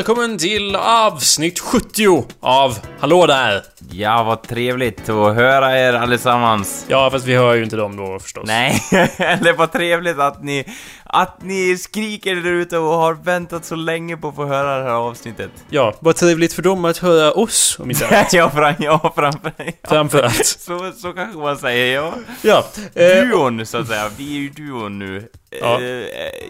Välkommen till avsnitt 70 av Hallå där! Ja, vad trevligt att höra er allesammans. Ja, fast vi hör ju inte dem då förstås. Nej, eller vad trevligt att ni, att ni skriker där ute och har väntat så länge på att få höra det här avsnittet. Ja, vad trevligt för dem att höra oss, om inte annat. ja, fram, ja, framför, ja. Framför allt. Så, så kanske man säger, ja. Ja. Eh, Duon, så att säga. Vi är ju duon nu. Ja. Eh, eh,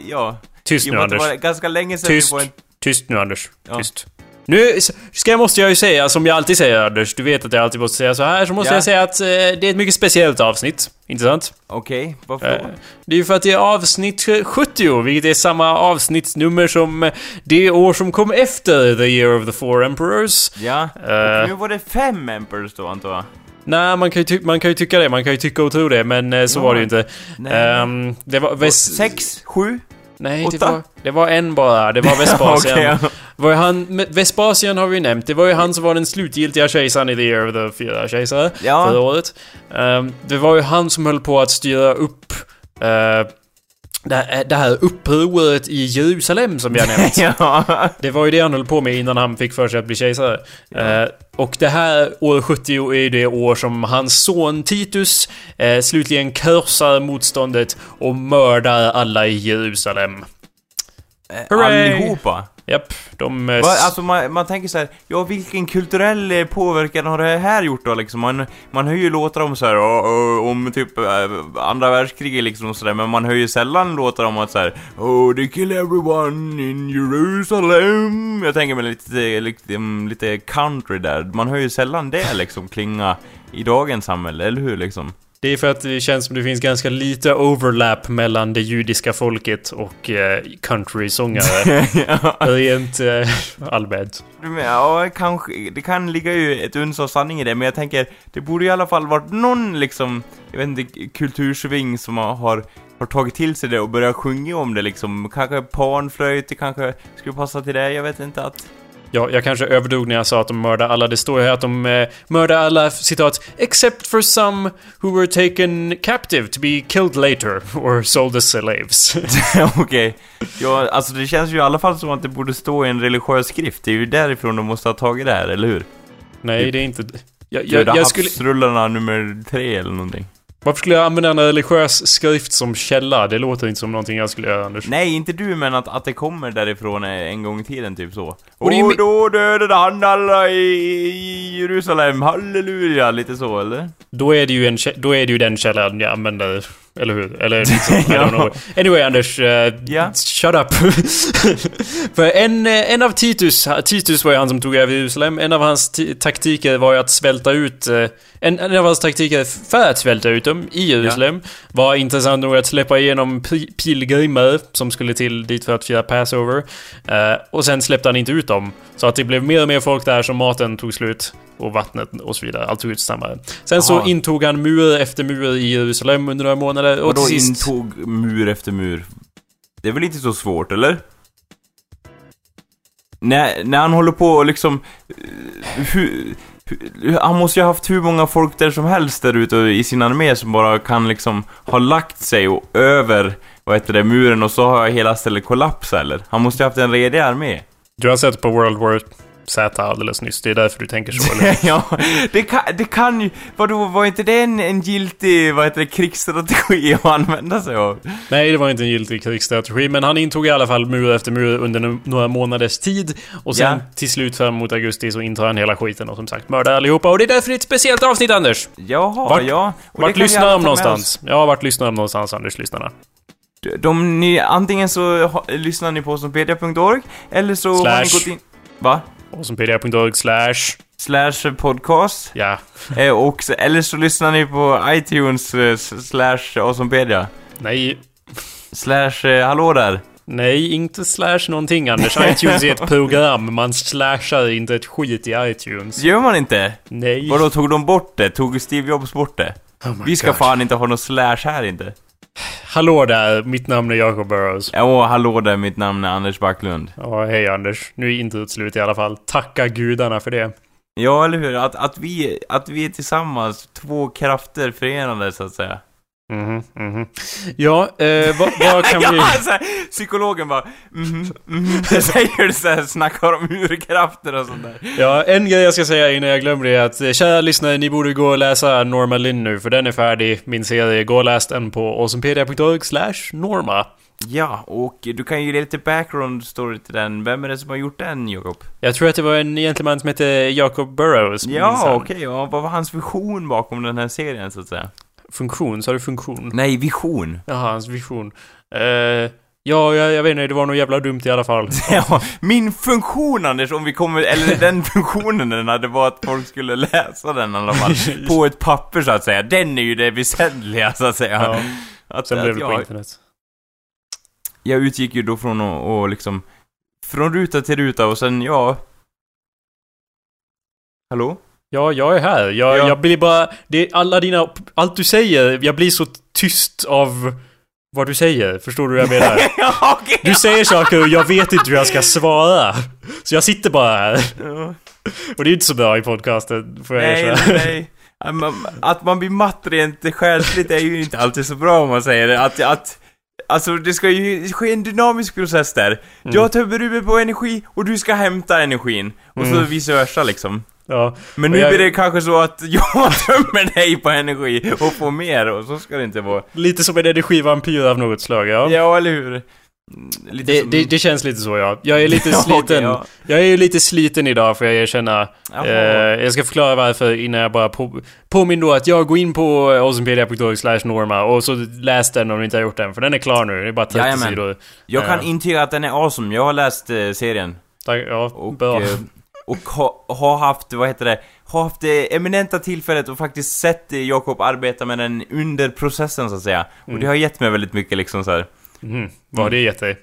ja. tyst nu, att det Anders. var ganska länge sedan Tyst. vi var en... Tyst nu, Anders. Ja. Tyst. Nu ska, måste jag ju säga, som jag alltid säger Anders, du vet att jag alltid måste säga så här, så måste Ja. jag säga att eh, det är ett mycket speciellt avsnitt. Inte sant? Okej, varför Eh? Det är ju för att det är avsnitt 70, vilket är samma avsnittsnummer som eh, det år som kom efter The Year of the Four Emperors. Ja, eh, och nu var det fem Emperors då antar jag? Nej, man kan, ju man kan ju tycka det, man kan ju tycka och tro det, men eh, så Ja. var det ju inte. Nej. Ehm, det var... Sex? Sju? Nej, det åtta? var, det var en bara. Det var Vespasian. Ja. Det var han, Vespasian har vi ju nämnt. Det var ju han som var den slutgiltiga kejsaren i The Year of the Fyra Kejsare Ja. förra året. Ehm, det var ju han som höll på att styra upp eh, det, här, det här upproret i Jerusalem som jag nämnt. ja. Det var ju det han höll på med innan han fick för sig att bli kejsare. Eh, och det här år 70 är ju det år som hans son Titus eh, slutligen kursar motståndet och mördar alla i Jerusalem. Hooray! Allihopa? Japp, de... eh, Va, alltså man, man tänker så här, ja vilken kulturell eh, påverkan har det här gjort då liksom? Man, man hör ju låtar om så här, om typ äh, andra världskriget liksom och sådär, men man hör ju sällan låtar om att så här, Oh they kill everyone in Jerusalem. Jag tänker mig lite, lite, lite country där, man hör ju sällan det liksom klinga i dagens samhälle, eller hur liksom? Det är för att det känns som det finns ganska lite overlap mellan det judiska folket och eh, country-sångare. ja, Rent eh, allmänt. ja, kanske, det kan ligga ju ett uns av sanning i det, men jag tänker, det borde i alla fall varit någon liksom, jag vet inte, kultursving som har, har, har tagit till sig det och börjat sjunga om det liksom. Kanske panflöjt, det kanske skulle passa till det, jag vet inte att... Ja, jag kanske överdrog när jag sa att de mördar alla. Det står ju här att de eh, mördar alla, citat, “except for some who were taken captive to be killed later or sold as slaves”. Okej. Ja, alltså det känns ju i alla fall som att det borde stå i en religiös skrift. Det är ju därifrån de måste ha tagit det här, eller hur? Nej, det är inte... Jag, Jag, jag, skulle... nummer tre eller någonting. Varför skulle jag använda en religiös skrift som källa? Det låter inte som någonting jag skulle göra, Anders. Nej, inte du, men att, att det kommer därifrån en gång i tiden, typ så. Och Och, då dödade han alla i, Jerusalem, halleluja, lite så, eller? Då är det ju, en, då är det ju den källan jag använder, eller hur? Eller liksom, know. Anyway, Anders. eh, Ja. Shut up. För en, eh, en av Titus, Titus var ju han som tog över Jerusalem. En av hans ti- taktiker var ju att svälta ut... eh, En, en av hans taktiker för att svälta ut dem i Jerusalem var intressant nog att släppa igenom pi- pilgrimer som skulle till dit för att fira Passover. Eh, och sen släppte han inte ut dem. Så att det blev mer och mer folk där som maten tog slut. Och vattnet och så vidare. Allt tog ut snabbare. Sen så Aha. intog han mur efter mur i Jerusalem under några månader. Och, Och då till sist... intog mur efter mur. Det är väl inte så svårt, eller? När, när han håller på och liksom... eh, Hur, hur, han måste ju ha haft hur många folk där som helst där ute i sin armé som bara kan liksom ha lagt sig och över, vad heter det, muren och så har hela stället kollapsat eller? Han måste ju ha haft en redig armé. Du har sett på World War Z alldeles nyss, det är därför du tänker så eller? ja, det kan, det kan ju... Vadå, var inte det en, en giltig, vad heter det, krigsstrategi att använda sig av? Nej, det var inte en giltig krigsstrategi, men han intog i alla fall mur efter mur under några månaders tid. Och sen Ja. till slut fram mot augusti så intar han hela skiten och som sagt mördar allihopa. Och det är därför det är ett speciellt avsnitt, Anders! Jaha, Vart- ja. Och Vart lyssnar de någonstans? Ja, vart lyssnar de någonstans, Anders, lyssnarna? De, de, ni, antingen så ha, lyssnar ni på osmpedia.org eller så har ni Slash. gått in... Va? Awesomepedia.org slash... Slash podcast. Ja. Eh, och, eller så lyssnar ni på iTunes eh, slash osmpedia. Nej. Slash eh, hallå där. Nej, inte slash någonting, Anders. iTunes är ett program. Man slashar inte ett skit i iTunes. Gör man inte? Nej. Vadå, tog de bort det? Tog Steve Jobs bort det? Oh Vi ska God. fan inte ha någon slash här inte. Hallå där, mitt namn är Jacob Burrows. Åh, hallå där, mitt namn är Anders Backlund. Ja, hej Anders. Nu är introt slut i alla fall. Tacka gudarna för det. Ja, eller hur? Att, att, vi, att vi är tillsammans, två krafter förenade så att säga. Mhm, mhm. Ja, eh, vad, vad kan ja, vi... psykologen bara mhm, det säger du såhär, snackar om urkrafter och sånt där. Ja, en grej jag ska säga innan jag glömmer det är att eh, kära lyssnare, ni borde gå och läsa Norma Lynn nu, för den är färdig, min serie. Gå och läs den på awesomepedia.org slash norma. Ja, och du kan ju ge lite background story till den. Vem är det som har gjort den, Jakob? Jag tror att det var en gentleman som hette Jacob Burrows. Ja, okej, ja, vad var hans vision bakom den här serien, så att säga? Funktion, sa du funktion? Nej, vision. Jaha, hans vision. Eh, ja, jag, jag vet inte, det var nog jävla dumt i alla fall. Ja, min funktion Anders, om vi kommer, eller den funktionen den hade var att folk skulle läsa den i alla fall. På ett papper så att säga. Den är ju det väsentliga så att säga. Ja, Att, sen blev det på jag, internet. jag utgick ju då från att och liksom, från ruta till ruta och sen, ja... Hallå? Ja, jag är här. Jag, Ja. jag blir bara... Det alla dina... Allt du säger, jag blir så tyst av vad du säger. Förstår du vad jag menar? okej! Du säger saker och jag vet inte hur jag ska svara. Så jag sitter bara här. Ja. Och det är ju inte så bra i podcasten, får jag Nej, erkänna. nej. Att man- Att man blir matt rent själsligt är ju inte alltid så bra om man säger det. Att, att, alltså det ska ju ske en dynamisk process där. Jag tömmer ur mig på energi och du ska hämta energin. Och så Mm. vice versa liksom. Ja. Men nu jag- blir det kanske så att jag tömmer dig på energi och får mer och så ska det inte vara. Lite som en energivampyr av något slag, ja. Ja, eller hur? Mm, Det, som... det, det känns lite så, ja. Jag är lite Ja, okej, sliten. ja. Jag är ju lite sliten idag, får jag erkänna. Eh, jag ska förklara varför innan jag bara på, påminner då att jag går in på awesomepedia.org slash norma och så läs den om du inte har gjort den, för den är klar nu. Det är bara 30 Jajamän. sidor. Jag kan Eh. intyga att den är awesome. Jag har läst eh, serien. Tack, Ja, Och, bra. Och ha, har haft, vad heter det, har haft det eminenta tillfället och faktiskt sett Jakob arbeta med den under processen så att säga. Och Mm. det har gett mig väldigt mycket liksom så här. Mhm. Vad har det gett dig?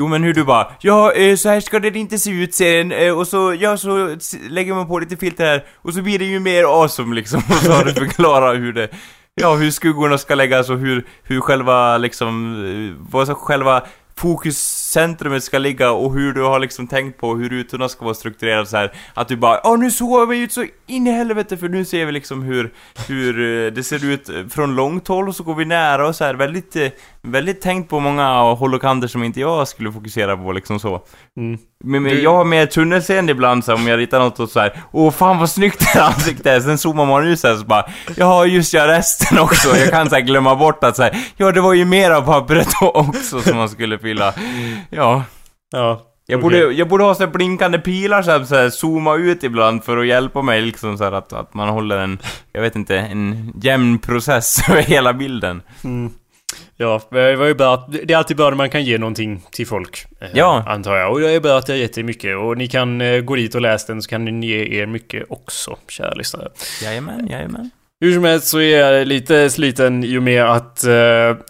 Jo men hur du bara, ja eh, så här ska det inte se ut serien, eh, och så, ja så lägger man på lite filter här, och så blir det ju mer awesome liksom, och så har du förklarat hur det, ja hur skuggorna ska läggas och hur, hur själva liksom, eh, vad så själva fokuscentrumet ska ligga och hur du har liksom tänkt på hur rutorna ska vara strukturerade så här att du bara Åh nu såg vi ut så in i helvete för nu ser vi liksom hur, hur eh, det ser ut från långt håll och så går vi nära och så här väldigt, eh, väldigt tänkt på många håll och kanter som inte jag skulle fokusera på liksom så. Mm. Men, men Du- jag har mer tunnelseende ibland så här, om jag ritar något och så här. Åh fan vad snyggt det här ansiktet är, sen zoomar man ut så här så bara Ja just ja, resten också. Jag kan så här glömma bort att så här, ja det var ju mer av pappret också som man skulle fylla. Ja. Ja. Jag borde, jag borde ha så blinkande pilar här, så här, zooma ut ibland för att hjälpa mig liksom så här, att, att man håller en, jag vet inte, en jämn process över hela bilden. Mm. Ja, det var ju bra Det är alltid bra när man kan ge någonting till folk. eh, Ja. Antar jag. Och det är bra att jag har gett er mycket. Och ni kan eh, gå dit och läsa den så kan ni ge er mycket också, kära lyssnare. Jajamän, jajamän. Hur som helst så är jag lite sliten i och med att eh,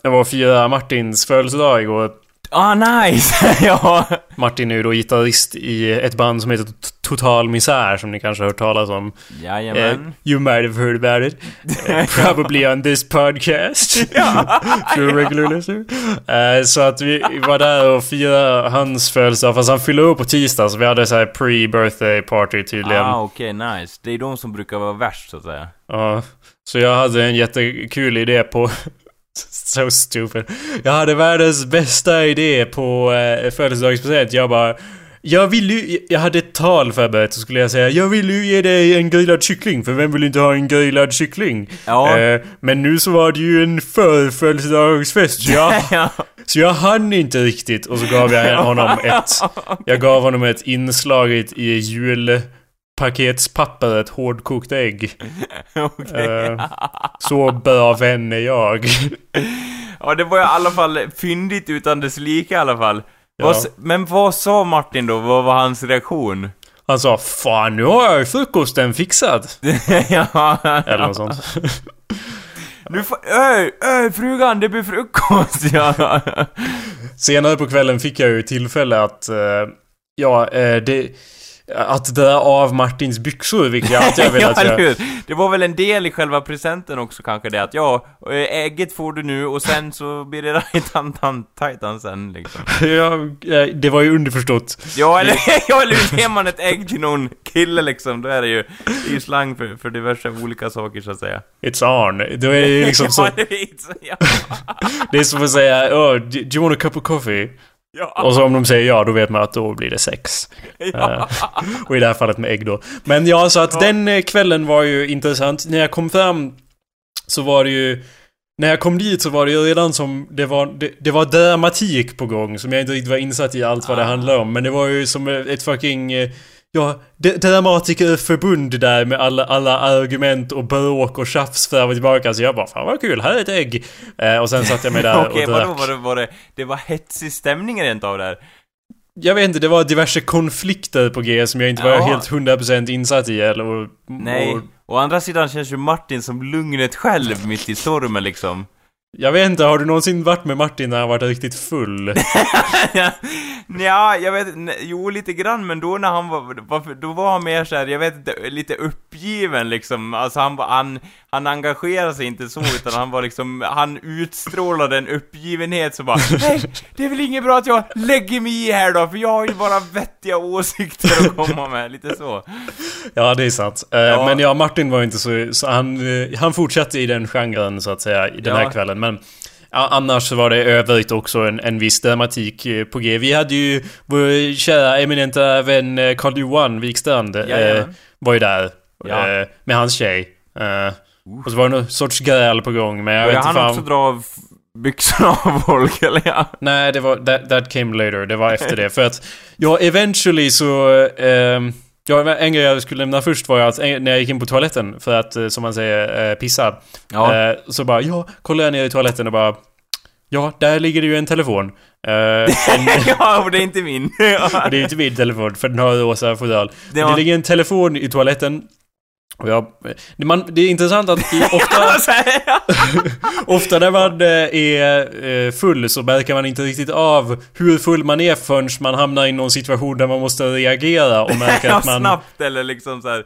jag var firade Martins födelsedag igår. Ah nice! ja. Martin är ju då gitarrist i ett band som heter Total Misär som ni kanske har hört talas om. Jajamän. you might have heard about it. Eh, probably on this podcast. If you're a regular listener. Eh, så att vi var där och firade hans födelsedag fast han fyllde upp på tisdag så vi hade så här pre-birthday party tydligen. Ah okej, nice. Det är de som brukar vara värst så att säga. Ja, så jag hade en jättekul idé på... so stupid. Jag hade världens bästa idé på eh, födelsedagspresent. Jag bara... Jag vill ju... Jag hade ett tal förberett så skulle jag säga Jag vill ju ge dig en grillad kyckling för vem vill inte ha en grillad kyckling? Ja. Eh, men nu så var det ju en förfödelsedagsfest jag, ja. så jag hann inte riktigt och så gav jag honom ett... Jag gav honom ett inslaget i julpaketspapper, ett hårdkokt ägg. Okej. Eh, så bra vän är jag. Ja, det var i alla fall fyndigt utan dess like i alla fall. Ja. Men vad sa Martin då? Vad var hans reaktion? Han sa 'Fan, nu har jag ju frukosten fixad' ja. Eller något sånt. Nu får... Öj, öj, frugan, det blir frukost! ja. Senare på kvällen fick jag ju tillfälle att... eh, ja, eh, det... att dra av Martins byxor, vilket jag alltid har velat ja, göra. hur? Det var väl en del i själva presenten också kanske det att ja, eh, ägget får du nu och sen så blir det rajtan-tajtan sen liksom. Ja, eh, det var ju underförstått. Ja, eller, ja, eller hur? Ger man ett ägg till någon kille liksom, då är det ju, det är ju slang för, för diverse olika saker så att säga. It's on. Då är det liksom så... ja, det är ja. Det är som att säga oh, do you want a cup of coffee? Ja. Och så om de säger ja, då vet man att då blir det sex. ja. Eh, och i det här fallet med ägg då. Men ja, så att Ja. den eh, kvällen var ju intressant. När jag kom fram så var det ju... När jag kom dit så var det ju redan som... Det var, det, det var dramatik på gång som jag inte riktigt var insatt i allt vad det Ah. handlade om. Men det var ju som ett fucking... Ja, dramatikerförbund där med alla, alla argument och bråk och tjafs fram och tillbaka. Så jag bara, fan vad kul, här är ett ägg. Eh, och sen satte jag mig där Okej, och vadå drack. var det, var det, det var hetsig stämning rent av där? Jag vet inte, det var diverse konflikter på G som jag inte var Ja. helt 100% insatt i eller... Och, Nej. Och, Å andra sidan känns ju Martin som lugnet själv mitt i stormen liksom jag vet inte, har du någonsin varit med Martin när han varit riktigt full? ja, jag vet jo lite grann, men då när han var, då var han mer såhär, jag vet inte, lite uppgiven liksom. Alltså han var, han, han engagerade sig inte så, utan han var liksom, han utstrålade en uppgivenhet som bara Nej, det är väl inget bra att jag lägger mig i här då, för jag har ju bara vettiga åsikter att komma med, lite så. ja, det är sant. Eh, Ja. Men ja, Martin var inte så... så han, eh, han fortsatte i den genren så att säga, i den Ja. här kvällen. Men ja, annars var det övrigt också en, en viss dramatik eh, på G. Vi hade ju vår kära eminenta vän eh, Carl-Johan Wikstrand. Jajamän. var ju där. Ja. Med hans tjej. Eh, och så var det någon sorts gräl på gång, men jag vet inte han fan... också dra av byxorna av folk, eller ja? Nej, det var... That, that came later. Det var efter det. För att... Ja, eventually så... ehm, ja, en grej jag skulle nämna först var att när jag gick in på toaletten för att, eh, som man säger, eh, pissa. Ja. Eh, så bara, ja, kollar jag ner i toaletten och bara... Ja, där ligger det ju en telefon. Eh, en, ja, och det är inte min. och det är inte min telefon, för den har rosa fodral. Det Det, var- ligger en telefon i toaletten. Och jag, det, man, det är intressant att ofta... Ofta när man eh, är eh, full så märker man inte riktigt av hur full man är förrän man hamnar i någon situation där man måste reagera och märker att man... snabbt eller liksom så här.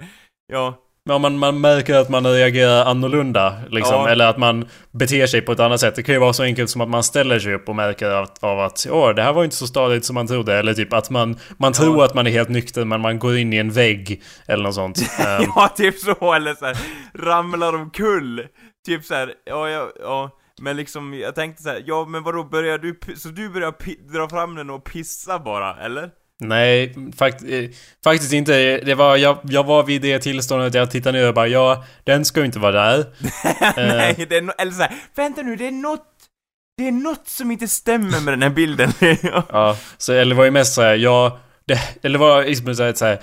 Ja. Ja, man, man märker att man reagerar annorlunda liksom. Ja. Eller att man beter sig på ett annat sätt. Det kan ju vara så enkelt som att man ställer sig upp och märker att, av att Åh, det här var inte så stadigt som man trodde. Eller typ att man, man tror att man är helt nykter men man går in i en vägg. Eller något sånt. Ehm, ja, typ så, eller så här, ramlar omkull. Typ så här, ja, ja, ja. Men liksom, jag tänkte så här, ja men vadå, börjar du, så du börjar dra fram den och pissa bara, eller? Nej, fakt, eh, faktiskt inte. Det var, jag, jag var vid det tillståndet jag tittade ner och bara ja, den ska ju inte vara där. Nej, det är no- eller så här, vänta nu, det är något, det är något som inte stämmer med den här bilden. Ja, så eller var ju mest såhär, ja, det, eller var liksom såhär, såhär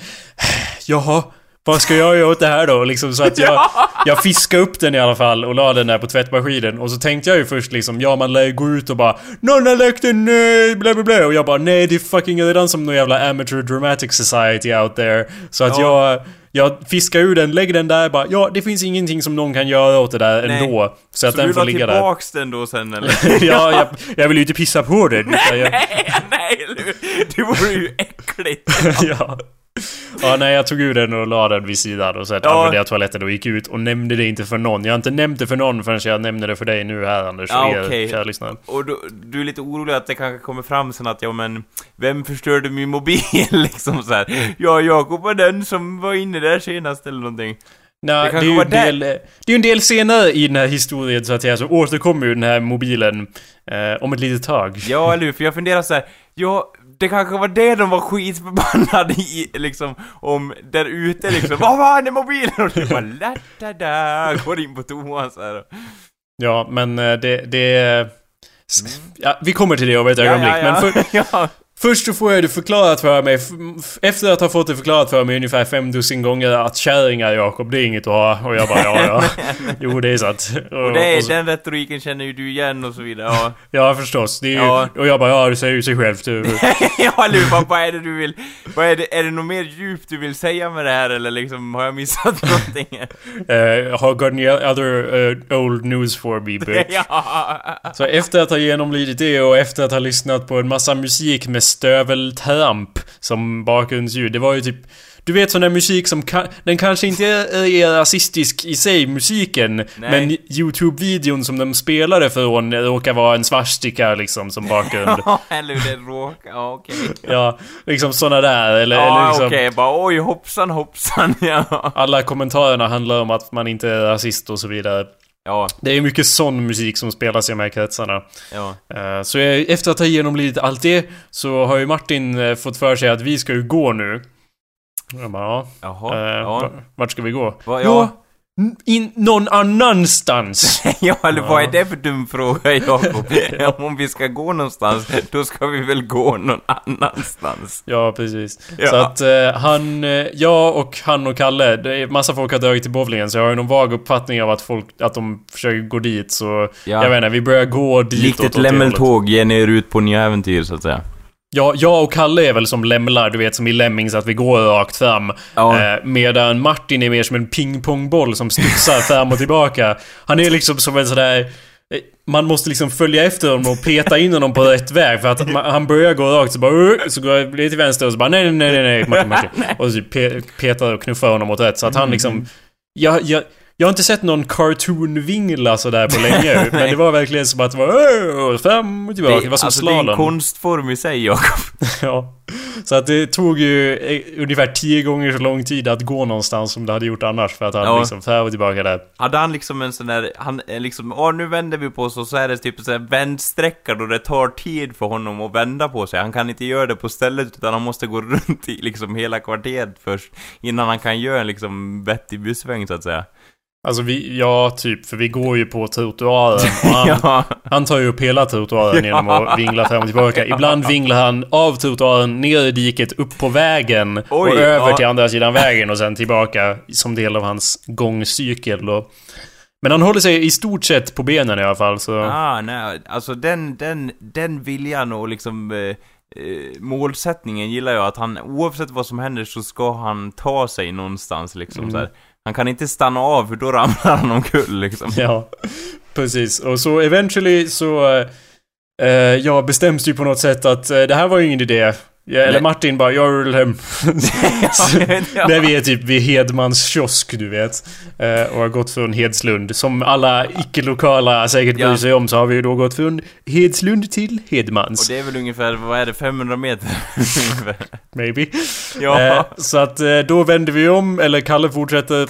Jaha, vad ska jag göra åt det här då? Liksom så att jag, jag fiskade upp den i alla fall och la den där på tvättmaskinen och så tänkte jag ju först liksom, ja man lär ju gå ut och bara Någon har läckt en, nej, bla bla bla och jag bara nej det är fucking redan som någon jävla amateur dramatic society out there. Så att Ja. jag, jag fiskar ur den, lägger den där bara, ja det finns ingenting som någon kan göra åt det där Nej. ändå. Så att Så du den får ligga där. tillbaks den då sen eller? ja, jag, jag vill ju inte pissa på den. utan jag, nej, nej, det vore ju äckligt. ja. Ja, nej, jag tog ur den och la den vid sidan och sen Ja. använde jag toaletten och gick ut och nämnde det inte för någon. Jag har inte nämnt det för någon förrän jag nämnde det för dig nu här Anders Ja, er okej. kära lyssnare. Och du, du är lite orolig att det kanske kommer fram sen att, ja men, vem förstörde min mobil liksom så här. Ja, Jakob var den som var inne där senast eller någonting. Nej, Det det, är ju en del, det är ju en del senare i den här historien så att säga så återkommer ju den här mobilen eh, om ett litet tag. Ja, eller hur? För jag funderar så här, ja, det kanske var det de var skitförbannade i, liksom, om där ute liksom. Vad fan är mobilen? Och du bara la da da går in på toan så här. Ja, men eh, det... det Ja, vi kommer till det om ett ögonblick. Men för, ja. Först så får jag det förklarat för mig, efter att ha fått det förklarat för mig ungefär fem dussin gånger att kärringar Jakob, det är inget att ha. Och jag bara ja, ja. Jo, det är sant. Och det är, och så, den retoriken känner ju du igen och så vidare. Ja, ja, förstås. Det är, Ja. Och jag bara ja, det säger ju sig självt. du. ja? Vad, vad är det du vill, vad är det, är det något mer djupt du vill säga med det här eller liksom, har jag missat någonting? Uh, har got any other uh, old news for me, bitch. ja. Så efter att ha genomlidit det och efter att ha lyssnat på en massa musik med stöveltramp som bakgrundsljud. Det var ju typ... Du vet sån där musik som kan, Den kanske inte är, är rasistisk i sig, musiken. Nej. Men YouTube-videon som de spelade från råkar vara en svartsticka liksom som bakgrund. Ja, eller hur det råkar, ja okej. ja, liksom såna där. Eller, eller Ja liksom... okej, bara oj hoppsan hoppsan, ja. Alla kommentarerna handlar om att man inte är rasist och så vidare. Ja, Det är mycket sån musik som spelas i de här kretsarna. ja. Eh, Så jag, efter att ha genomlidit allt det så har ju Martin eh, fått för sig att vi ska ju gå nu. Jag bara, ja. Jaha, eh, ja. va- Vart ska vi gå? Va, ja. In, någon annanstans! ja, eller vad är det för dum fråga, Jakob? Om vi ska gå någonstans, då ska vi väl gå någon annanstans? ja, precis. Ja. Så att eh, han, eh, jag och han och Kalle, det är massa folk har dragit till bowlingen så jag har ju någon vag uppfattning av att folk, att de försöker gå dit så... Ja. Jag vet inte, vi börjar gå dit Likt ett lämmeltåg ger ni er ut på nya äventyr, så att säga. Ja, jag och Kalle är väl som lämlar, du vet som i Lemmings att vi går rakt fram. Ja. Eh, medan Martin är mer som en pingpongboll som studsar fram och tillbaka. Han är liksom som en sådär... eh, Man måste liksom följa efter honom och peta in honom på rätt väg för att ma- han börjar gå rakt så bara så går jag lite till vänster och så bara nej nej nej nej Martin Martin. Och så pe- petar och knuffar honom åt rätt så att han liksom... Jag, jag, jag har inte sett någon cartoon-vingla sådär på länge men det var verkligen som att det var fram och tillbaka. Det, var som alltså, det är en slalom. konstform i sig, Jakob. Ja. Så att det tog ju eh, ungefär tio gånger så lång tid att gå någonstans som det hade gjort annars för att han Ja. liksom fram och tillbaka där. Hade han liksom en sån där, han är liksom, åh nu vänder vi på oss och så är det typ en sån här vändsträcka då det tar tid för honom att vända på sig. Han kan inte göra det på stället utan han måste gå runt i liksom hela kvarteret först innan han kan göra en liksom vettig bussväng så att säga. Alltså vi, ja typ, för vi går ju på trottoaren han, ja, han tar ju upp hela trottoaren genom att vingla fram och tillbaka. Ibland vinglar han av trottoaren ner i diket, upp på vägen Oj, och över ja. till andra sidan vägen och sen tillbaka som del av hans gångcykel då. Men han håller sig i stort sett på benen i alla fall så... ah, nej, alltså den, den, den viljan och liksom eh, eh, målsättningen gillar jag att han, oavsett vad som händer så ska han ta sig någonstans liksom Mm. så här. Han kan inte stanna av för då ramlar han omkull liksom. Ja, precis. Och så eventually så... Eh, eh jag bestäms ju på något sätt att eh, det här var ju ingen idé. Ja, eller. Martin bara, jag vill hem. Där vi är typ vid Hedmans kiosk, du vet. Eh, och har gått från Hedslund. Som alla icke-lokala säkert bryr sig om så har vi ju då gått från Hedslund till Och Hedmans. det är väl ungefär, vad är det, 500 meter? Maybe. ja. Eh, så att eh, då vänder vi om, eller Kalle fortsätter.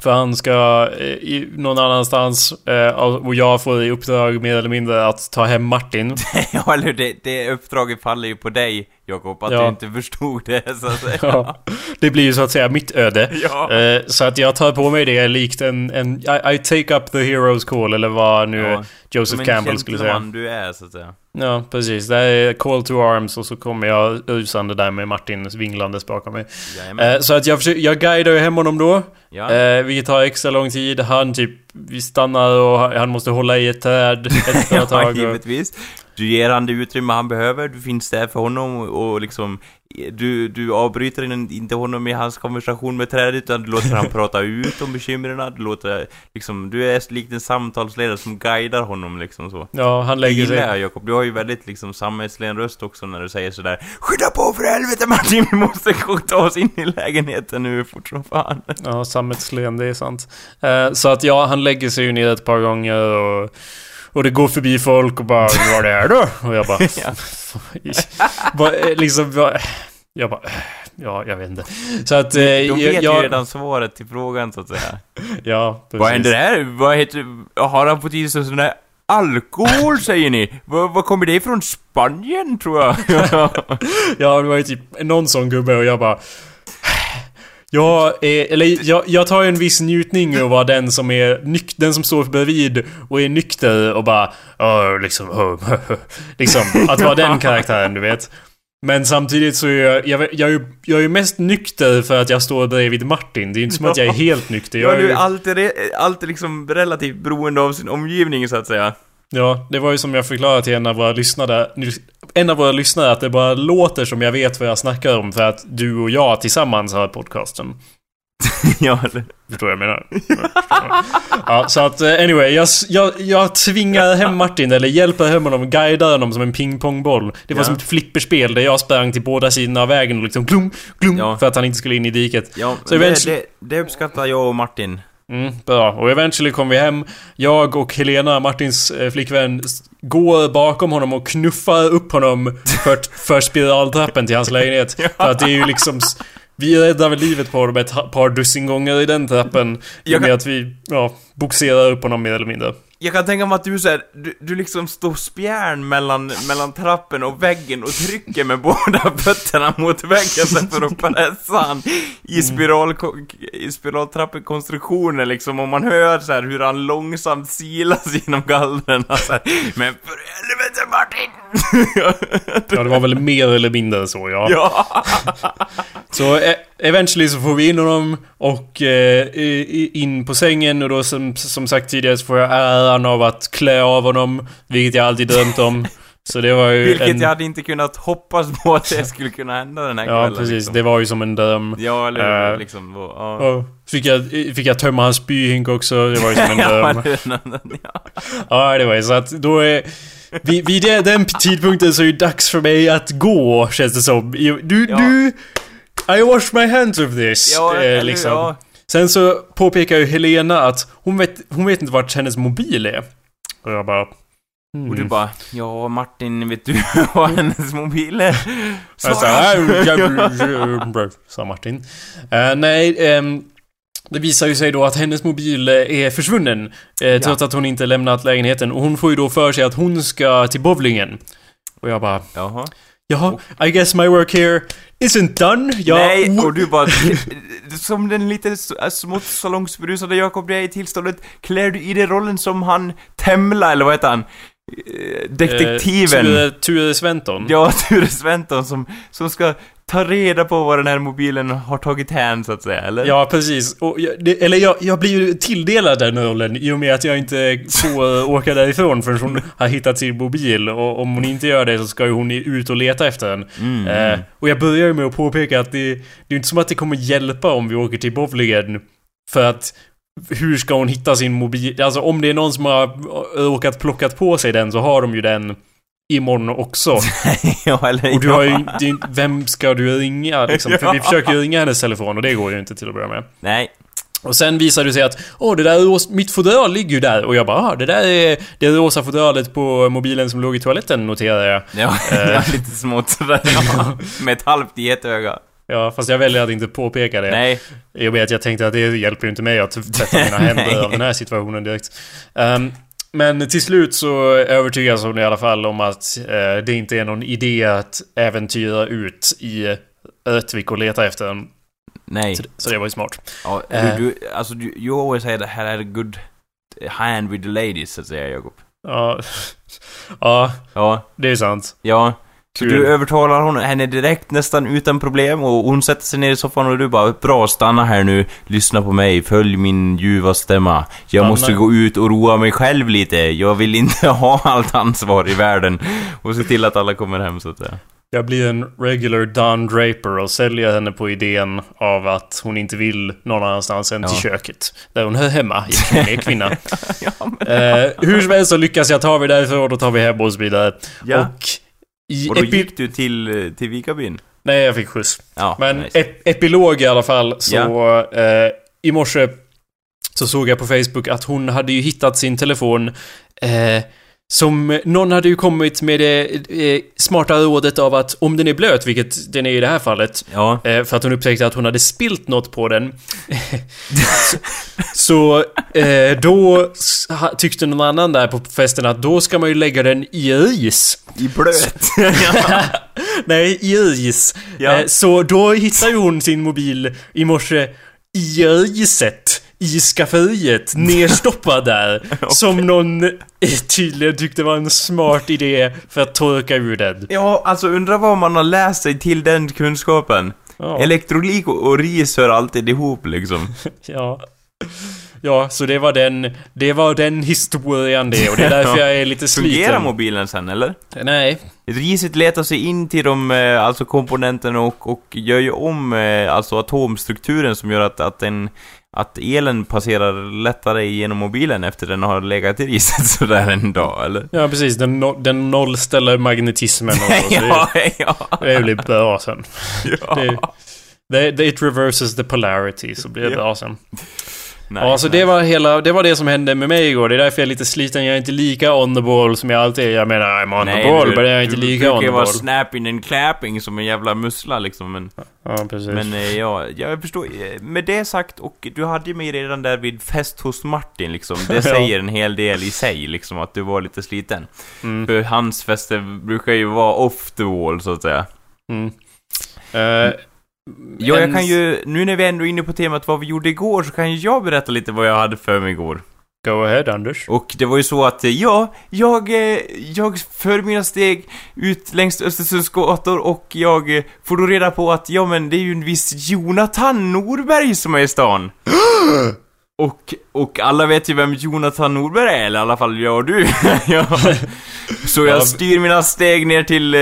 För han ska eh, i, någon annanstans. Eh, och jag får i uppdrag mer eller mindre att ta hem Martin. ja, eller hur? det, det uppdraget faller ju på dig, Jakob, att Ja. du inte förstod det, så att säga. Ja. Det blir ju så att säga mitt öde. Ja. Eh, så att jag tar på mig det likt en... en I, I take up the hero's call, eller vad nu Ja. Joseph Som en Campbell skulle säga. gentleman du är, så att säga. Ja, precis. Det är call to arms och så kommer jag rusande där med Martin vinglandes bakom mig. Eh, så att jag, försöker, jag guidar hem honom då. ja. Eh, vilket tar extra lång tid. Han typ, vi stannar och han måste hålla i ett träd ett ja, tag. Och, givetvis. Du ger han det utrymme han behöver, du finns där för honom och liksom du, du avbryter in- inte honom i hans konversation med trädet utan du låter han prata ut om bekymren, du låter liksom, du är likt en samtalsledare som guidar honom liksom så. ja, han Det lägger sig... jag Jakob, du har ju väldigt liksom samhällslen röst också när du säger sådär Skynda på för helvete Martin, vi måste ta oss in i lägenheten nu fort som fan. Ja, sammetslen, det är sant. Eh, så att ja, han lägger sig ju ner ett par gånger och... Och det går förbi folk och bara Vad är det då? Och jag bara... eh, liksom, vad, jag bara... Ja, jag vet inte. Så att... Eh, De vet jag, ju redan svaret till frågan så att säga. Ja, precis. Vad händer här? Vad heter... Har han fått i sig sån där alkohol säger ni? Vad, vad kommer det ifrån? Spanien tror jag. Ja, det var ju typ någon sån gubbe och jag bara... Jag, är, eller jag, jag tar ju en viss njutning att vara den som är nyk, den som står bredvid och är nykter och bara... "Åh, liksom, åh, liksom, att vara den karaktären, du vet. Men samtidigt så är jag, jag, jag, är ju- jag är mest nykter för att jag står bredvid Martin. Det är ju inte som att jag är helt nykter. Ja, Jag är du ju, är alltid, alltid liksom relativt beroende av sin omgivning så att säga. Ja, det var ju som jag förklarade till en av våra lyssnare. En av våra lyssnare att det bara låter som jag vet vad jag snackar om för att du och jag tillsammans har podcasten. ja, eller? Förstår jag menar? ja, så att eh, anyway, jag, jag, jag tvingar hem Martin, eller hjälper hem honom, guidar honom som en pingpongboll. Det var Ja. som ett flipperspel där jag sprang till båda sidorna av vägen och liksom glum, glum, Ja. för att han inte skulle in i diket. Ja, Så det, det, det uppskattar jag och Martin. Mm, bra. Och eventually kom vi hem. Jag och Helena, Martins eh, flickvän, går bakom honom och knuffar upp honom för, för spiraltrappen till hans lägenhet. För att det är ju liksom... Vi räddar väl livet på honom ett par dussin gånger i den trappen. I och med att vi, ja, boxerar upp honom mer eller mindre. Jag kan tänka mig att du så här, du, du liksom står spjärn mellan, mellan trappen och väggen och trycker med båda fötterna mot väggen sen för att pressa han i, spiral, i spiraltrappekonstruktionen liksom och man hör så här hur han långsamt silas genom gallren så här, Men för helvete Martin! Ja, det var väl mer eller mindre så, ja. ja. Så e- eventually så får vi in honom och eh, in på sängen och då som, som sagt tidigare så får jag äran av att klä av honom, vilket jag alltid drömt om. Så det var ju Vilket en... jag hade inte kunnat hoppas på att det skulle kunna hända den här Ja, kvällen precis. liksom. Det var ju som en dröm. Ja, eller Eh, liksom, och, ja. Och fick jag, fick jag tömma hans spyhink också, det var ju som en ja, dröm. ja. Ja, det var ju så att då är... Vid, vid den tidpunkten så är det dags för mig att gå, känns det som. Du, Ja. du... I wash my hands of this. Ja, eh, liksom. ja. Sen så påpekar ju Helena att hon vet, hon vet inte vart hennes mobil är. Och jag bara... Hmm. Och du bara, ja Martin, vet du vad hennes mobil är? Jag sa, "Nej, jag- sa Martin. Eh, nej, ehm, det visar ju sig då att hennes mobil eh, är försvunnen. Uh, trots att hon inte lämnat lägenheten. Och hon får ju då för sig att hon ska till bowlingen. Och jag bara, Jaha. Jaha, I guess my work here isn't done. Jag, Nej, och du bara, som den lite s- smått salongsberusade Jakob det är i tillståndet, klär du i dig rollen som han Temla, eller vad heter han? Eh, Detektiven. Eh, Ture, Ture Sventon. Ja, Ture Sventon som, som ska ta reda på vad den här mobilen har tagit hän, så att säga, eller? Ja, precis. Och jag, det, eller jag, jag blir ju tilldelad den rollen i och med att jag inte får eh, åka därifrån förrän hon har hittat sin mobil. Och om hon inte gör det så ska ju hon ut och leta efter den. Mm, Eh, och jag börjar ju med att påpeka att det, det är inte som att det kommer hjälpa om vi åker till bowlingen. För att hur ska hon hitta sin mobil? Alltså om det är någon som har råkat plockat på sig den så har de ju den imorgon också. ja, eller Och du har ju... ja. Är- vem ska du ringa liksom? För vi försöker ju ringa hennes telefon och det går ju inte till att börja med. Nej. Och sen visar det sig att Åh, det där mitt fodral ligger ju där. Och jag bara, ah, det där är det rosa fodralet på mobilen som låg i toaletten, noterar jag. Ja, ja lite smått ja. Med ett halvt getöga. Ja, fast jag väljer att inte påpeka det. Nej. Med att jag tänkte att det hjälper ju inte mig att tvätta mina händer av den här situationen direkt. Ehm, men till slut så övertygas hon i alla fall om att eh, det inte är någon idé att äventyra ut i Örtvik och leta efter den. Nej. Så, det- så det var ju smart. Ja, Eh. du, du, alltså du, you always that had a good hand with the ladies, så att säga, Jakob. Ja, ja Ja, det är sant. ja. Kul. du övertalar hon, henne direkt nästan utan problem och hon sätter sig ner i soffan och du bara Bra, stanna här nu, lyssna på mig, följ min ljuva stämma. Jag Stanna. måste gå ut och roa mig själv lite. Jag vill inte ha allt ansvar i världen. Och se till att alla kommer hem så att säga. Jag blir en regular Don Draper och säljer henne på idén av att hon inte vill någon annanstans än till Ja. köket. Där hon hör hemma, eftersom hon är kvinna. ja, men... Eh, hur som helst så lyckas jag ta mig därifrån och då tar vi hem och så vidare. Ja. Och i Och då gick du till, till Vikabyn? Nej, jag fick skjuts. Ja, Men nice. ep- epilog i alla fall så... Eh, I morse så såg jag på Facebook att hon hade ju hittat sin telefon eh, som någon hade ju kommit med det eh, smarta rådet av att om den är blöt, vilket den är i det här fallet, Ja. Eh, för att hon upptäckte att hon hade spilt något på den. så så eh, då tyckte någon annan där på festen att då ska man ju lägga den i ris. I blöt? Nej, i ris. Ja. Eh, så då hittade hon sin mobil i morse i riset. I skafferiet, nerstoppad där. Som någon eh, tydligen tyckte var en smart idé för att torka ur den. Ja, alltså undra vad man har läst sig till den kunskapen. Ja. Elektronik och och ris hör alltid ihop liksom. Ja. Ja, så det var den... Det var den historien det och det är därför jag är lite sliten. Fungerar mobilen sen, eller? Nej. Riset letar sig in till de, eh, alltså komponenterna och, och gör ju om, eh, alltså atomstrukturen som gör att, att den att elen passerar lättare genom mobilen efter den har legat i riset sådär en dag, eller? Ja, precis. Den, no den nollställer magnetismen och så. ja, ja. Det blir bra sen. ja. Det, det, det, it reverses the polarity, så blir det Ja. bra sen. Nej, ja, så nej. det var hela... Det var det som hände med mig igår. Det är därför jag är lite sliten. Jag är inte lika on the ball som jag alltid är. Jag menar, I'm on the ball, men jag är inte du lika brukar on the vara ball. snapping and clapping som en jävla mussla liksom, men... Ja, precis. Men eh, ja, jag förstår. eh, Med det sagt, och du hade ju mig redan där vid fest hos Martin liksom. Det säger en hel del i sig liksom, att du var lite sliten. Mm. För hans fester brukar ju vara off the wall, så att säga. Mm. Eh, Ja, jag kan ju, nu när vi ändå är inne på temat vad vi gjorde igår, så kan ju jag berätta lite vad jag hade för mig igår. Go ahead, Anders. Och det var ju så att, eh, ja, jag, eh, jag för mina steg ut längs Östersunds gator och jag eh, får då reda på att, ja men det är ju en viss Jonathan Norberg som är i stan. Och, och alla vet ju vem Jonathan Norberg är, eller i alla fall jag och du. ja. Så jag Ja. styr mina steg ner till eh,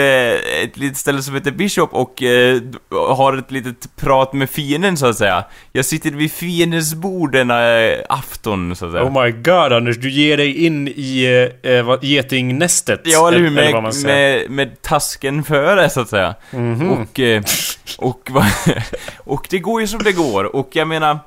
ett litet ställe som heter Bishop och eh, har ett litet prat med fienden så att säga. Jag sitter vid fiendens bord denna eh, afton så att säga. Oh my god, Anders. Du ger dig in i eh, vad, getingnästet. Ja, eller hur? vad man Med, med, med tasken före, så att säga. Mhm. Och, eh, och, va- och det går ju som det går. Och jag menar,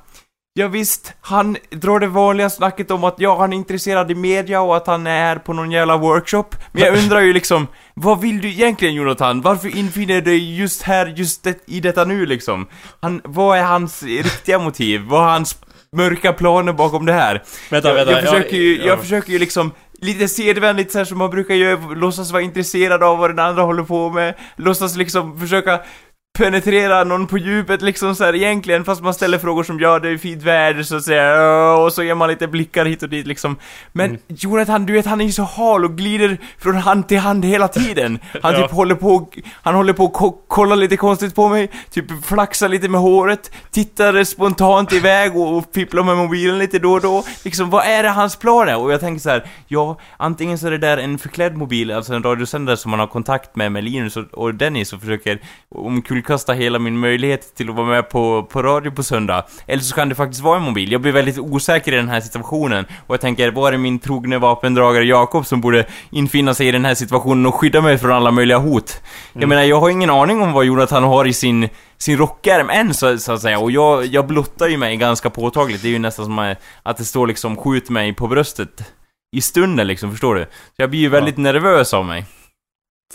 ja visst, han drar det vanliga snacket om att ja, han är intresserad i media och att han är på någon jävla workshop. Men jag undrar ju liksom, vad vill du egentligen Jonathan? Varför infinner du dig just här, just det, i detta nu liksom? Han, vad är hans riktiga motiv? Vad är hans mörka planer bakom det här? Vänta, jag, vänta. jag, försöker ju, ja. jag försöker ju liksom Lite sedvänligt så här som man brukar göra, låtsas vara intresserad av vad den andra håller på med Låtsas liksom försöka penetrera någon på djupet liksom så här egentligen fast man ställer frågor som ja det är fint väder så att säga och så ger man lite blickar hit och dit liksom Men Mm. Jonathan, du vet han är ju så hal och glider från hand till hand hela tiden Han Ja. typ håller på, han håller på att ko- kolla lite konstigt på mig Typ flaxar lite med håret Tittar spontant iväg och, och fipplar med mobilen lite då och då Liksom vad är det hans plan är? Och jag tänker så här, ja antingen så är det där en förklädd mobil, alltså en radiosändare som man har kontakt med med Linus och, och Dennis och försöker omkullkasta hela min möjlighet till att vara med på, på radio på söndag. Eller så kan det faktiskt vara en mobil. Jag blir väldigt osäker i den här situationen. Och jag tänker, var är min trogne vapendragare Jakob som borde infinna sig i den här situationen och skydda mig från alla möjliga hot? Jag menar, jag har ingen aning om vad Jonathan har i sin, sin rockärm än så, så att säga. Och jag, jag blottar ju mig ganska påtagligt. Det är ju nästan som att- det står liksom skjut mig på bröstet. I stunden liksom, förstår du? Så jag blir ju väldigt nervös av mig.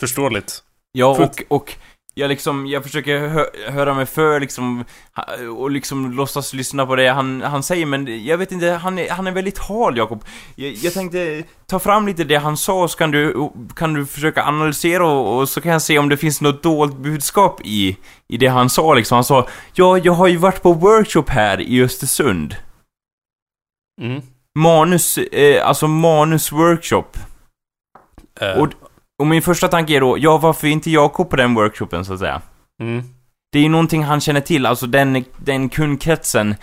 Förståeligt. Ja, Fullt. och, och jag liksom, jag försöker hö höra mig för liksom, och liksom låtsas lyssna på det han, han säger, men jag vet inte, han är, han är väldigt hal, Jakob. Jag, jag tänkte ta fram lite det han sa, så kan du, kan du försöka analysera och, och så kan jag se om det finns något dolt budskap i, i det han sa liksom. Han sa, ja, jag har ju varit på workshop här i Östersund. Mm. Manus, eh, alltså manus workshop. Eh, Och, och min första tanke är då, ja varför är inte Jakob på den workshopen så att säga? mm. Det är ju någonting han känner till, alltså den, den kundkretsen.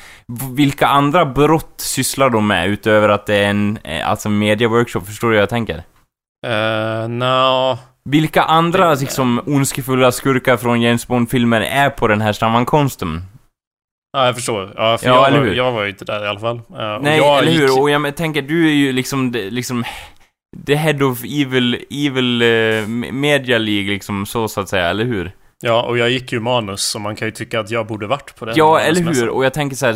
Vilka andra brott sysslar de med utöver att det är en, eh, alltså media workshop, förstår du vad jag tänker? Uh, no. Vilka andra liksom ondskefulla skurkar från James Bond-filmer är på den här sammankomsten? Ja, jag förstår. Ja, för Ja, jag, eller var, hur? jag var ju inte där i alla fall. Eh, och Nej, eller hur? gick- Och jag men, tänker, du är ju liksom, liksom The head of evil, evil eh, media League liksom, så så att säga, eller hur? Ja, och jag gick ju manus, så man kan ju tycka att jag borde varit på den. Ja, eller hur? Och jag tänker så här,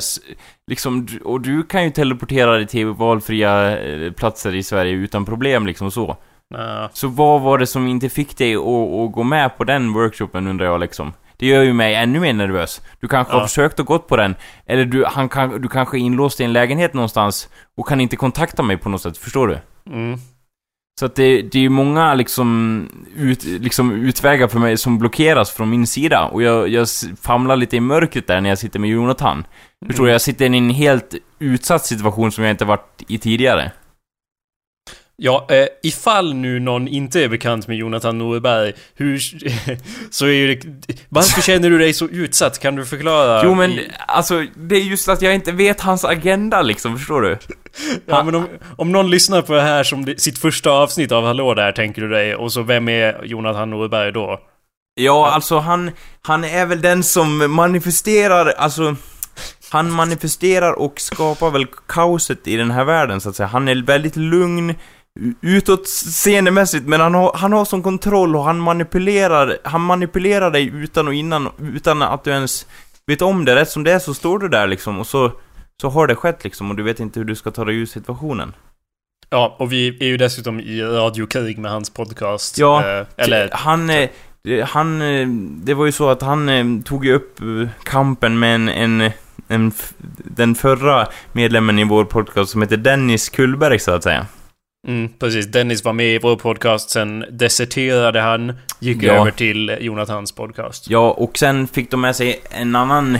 liksom, och du kan ju teleportera dig till valfria eh, platser i Sverige utan problem liksom så. Nej. Så vad var det som inte fick dig att, att gå med på den workshopen undrar jag liksom? Det gör ju mig ännu mer nervös. Du kanske har Ja. försökt och gått på den, eller du, han kan, du kanske är inlåst i en lägenhet någonstans och kan inte kontakta mig på något sätt, förstår du? Mm. Så att det, det är ju många liksom, ut, liksom utvägar för mig som blockeras från min sida. Och jag, jag famlar lite i mörkret där när jag sitter med Jonathan. Förstår du? Mm. Jag sitter i en helt utsatt situation som jag inte varit i tidigare. Ja, eh, ifall nu någon inte är bekant med Jonathan Norberg, hur... så är det... Varför känner du dig så utsatt? Kan du förklara? Jo men, i- alltså, det är just att jag inte vet hans agenda liksom, förstår du? Ja, men om, om någon lyssnar på det här som det, sitt första avsnitt av Hallå där, tänker du dig, och så vem är Jonathan Norberg då? Ja, alltså han, han är väl den som manifesterar, alltså... Han manifesterar och skapar väl kaoset i den här världen, så att säga. Han är väldigt lugn, u- utåtseendemässigt, men han har, han har som kontroll och han manipulerar, han manipulerar dig utan och innan, utan att du ens vet om det. Rätt som det är så står du där liksom, och så, så har det skett liksom, och du vet inte hur du ska ta dig ur situationen. Ja, och vi är ju dessutom i radiokrig med hans podcast. Ja, eh, eller... Han, eh, han, eh, det var ju så att han eh, tog ju upp kampen med en, en, en, den förra medlemmen i vår podcast som heter Dennis Kullberg så att säga. Mm, precis. Dennis var med i vår podcast, sen deserterade han, gick Ja. över till Jonathans podcast. Ja, och sen fick de med sig en annan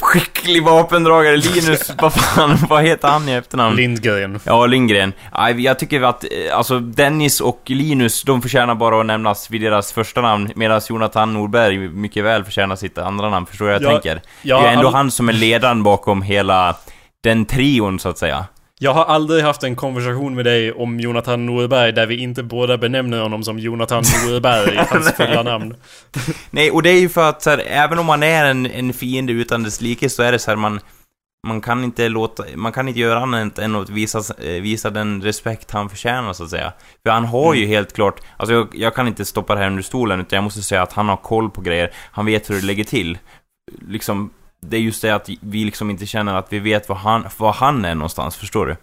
skicklig vapendragare, Linus, vad fan, vad heter han i efternamn? Lindgren. Ja, Lindgren. Jag tycker att, eh, alltså Dennis och Linus, de förtjänar bara att nämnas vid deras första namn, medan Jonathan Norberg mycket väl förtjänar sitt andra namn, förstår jag Ja, tänker? jag det är ändå all- han som är ledaren bakom hela den trion, så att säga. Jag har aldrig haft en konversation med dig om Jonathan Norberg där vi inte båda benämner honom som Jonathan Norberg, hans fulla namn. Nej, och det är ju för att så här, även om man är en, en fiende utan dess like så är det så här, man... Man kan inte låta, man kan inte göra annat än att visa, eh, visa den respekt han förtjänar så att säga. För han har ju helt klart, alltså jag, jag kan inte stoppa det här under stolen utan jag måste säga att han har koll på grejer, han vet hur det lägger till. Liksom, det är just det att vi liksom inte känner att vi vet var han, var han är någonstans, förstår du?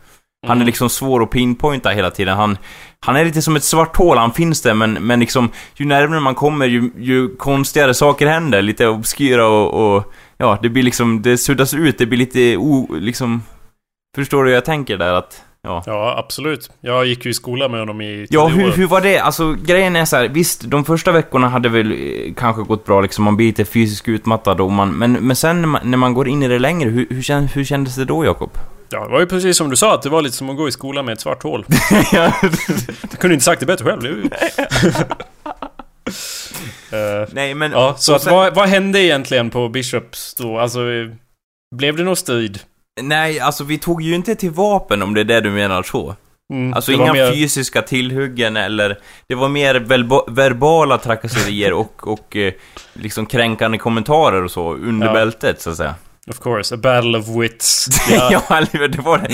Han är Mm. liksom svår att pinpointa hela tiden. Han, han är lite som ett svart hål, han finns där men, men liksom ju närmare man kommer ju, ju konstigare saker händer. Lite obskyra och, och ja, det blir liksom, det suddas ut, det blir lite o, liksom... Förstår du hur jag tänker där? Att, ja. Ja, absolut. Jag gick ju i skolan med honom i Ja, hur, hur var det? Alltså grejen är så här, visst, de första veckorna hade väl eh, kanske gått bra liksom, man blir lite fysiskt utmattad och man, men, men sen när man, när man går in i det längre, hur, hur, kän, hur kändes det då Jakob? Ja, det var ju precis som du sa, att det var lite som att gå i skolan med ett svart hål. Du kunde inte sagt det bättre själv. Eh, nej men... ja, så och att, sen- vad, vad hände egentligen på Bishops då? Alltså, blev det någon strid? Nej, alltså vi tog ju inte till vapen om det är det du menar så. Mm, Alltså inga mer- fysiska tillhuggen eller... Det var mer verba- verbala trakasserier och, och eh, liksom kränkande kommentarer och så under Ja. bältet så att säga. Of course, a battle of wits. Ja, Ja, det var det.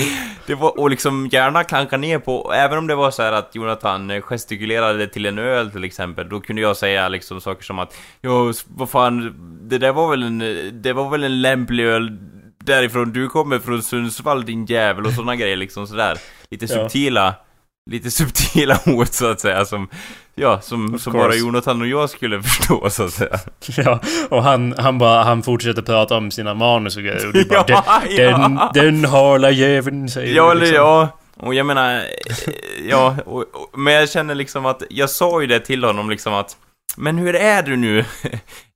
Det var, och liksom gärna klanka ner på, även om det var så här att Jonathan eh, gestikulerade till en öl till exempel, då kunde jag säga liksom saker som att Jo, s- vad fan, det där var väl en, det var väl en lämplig öl därifrån du kommer från Sundsvall din jävel och sådana grejer liksom sådär. Lite Ja. subtila, lite subtila ord så att säga som, ja, som, Of som course. bara Jonathan och jag skulle förstå så att säga. ja, och han, han bara, han fortsätter prata om sina manus och grejer. Och du bara, Ja, den, ja. den, den harla jäveln säger Ja, eller liksom. ja. Och jag menar, eh, ja, och, och, men jag känner liksom att, jag sa ju det till honom liksom att Men hur är du nu,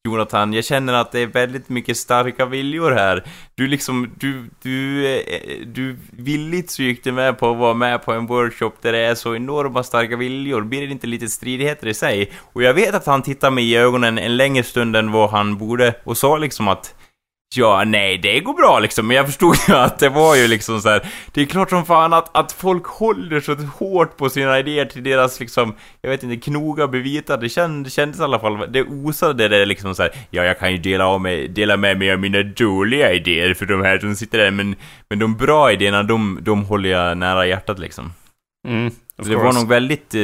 Jonathan? Jag känner att det är väldigt mycket starka viljor här. Du liksom, du, du, eh, du villigt så gick du med på att vara med på en workshop där det är så enorma starka viljor. Blir det inte lite stridigheter i sig? Och jag vet att han tittar mig i ögonen en längre stund än vad han borde och sa liksom att Ja, nej, det går bra liksom, men jag förstod ju att det var ju liksom så här. Det är klart som fan att, att folk håller så hårt på sina idéer till deras liksom, jag vet inte, knoga bevita. Det känd, kändes i alla fall, det osade det liksom så här. Ja, jag kan ju dela, av mig, dela med mig av mina dåliga idéer för de här som sitter där, men, men de bra idéerna, de, de håller jag nära hjärtat liksom. Mm, of det var nog väldigt...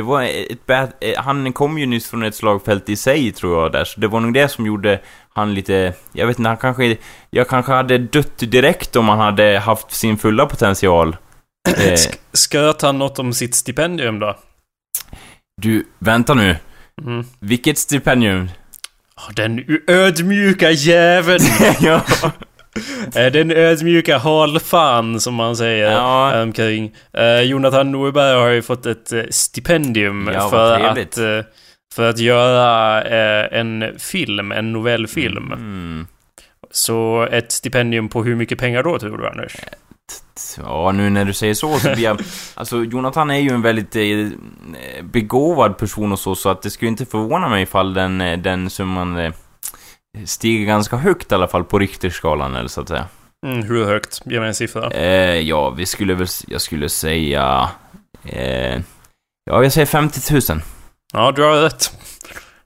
Det var ett bad, eh, Han kom ju nyss från ett slagfält i sig, tror jag, där. Så det var nog det som gjorde han lite... Jag vet inte, han kanske... Jag kanske hade dött direkt om han hade haft sin fulla potential. Eh, Sk- Skröt han något om sitt stipendium då? du, vänta nu. Mm. Vilket stipendium? Den ödmjuka jäveln! ja. Eh, Den ödmjuka halfan som man säger Ja. omkring. Eh, Jonathan Norberg har ju fått ett eh, stipendium Ja, för trevligt. att, för att göra en film, en novellfilm. Mm. Så ett stipendium på hur mycket pengar då tror du Anders? Ja, nu när du säger så så blir jag... Alltså, Jonathan är ju en väldigt begåvad person och så, så att det skulle inte förvåna mig ifall den, den summan stiger ganska högt i alla fall på Richterskalan, eller så att säga. Mm, hur högt? Ge mig en siffra. Eh, ja, vi skulle väl... Jag skulle säga... Eh, ja, jag säger 50 000. Ja, du har rätt.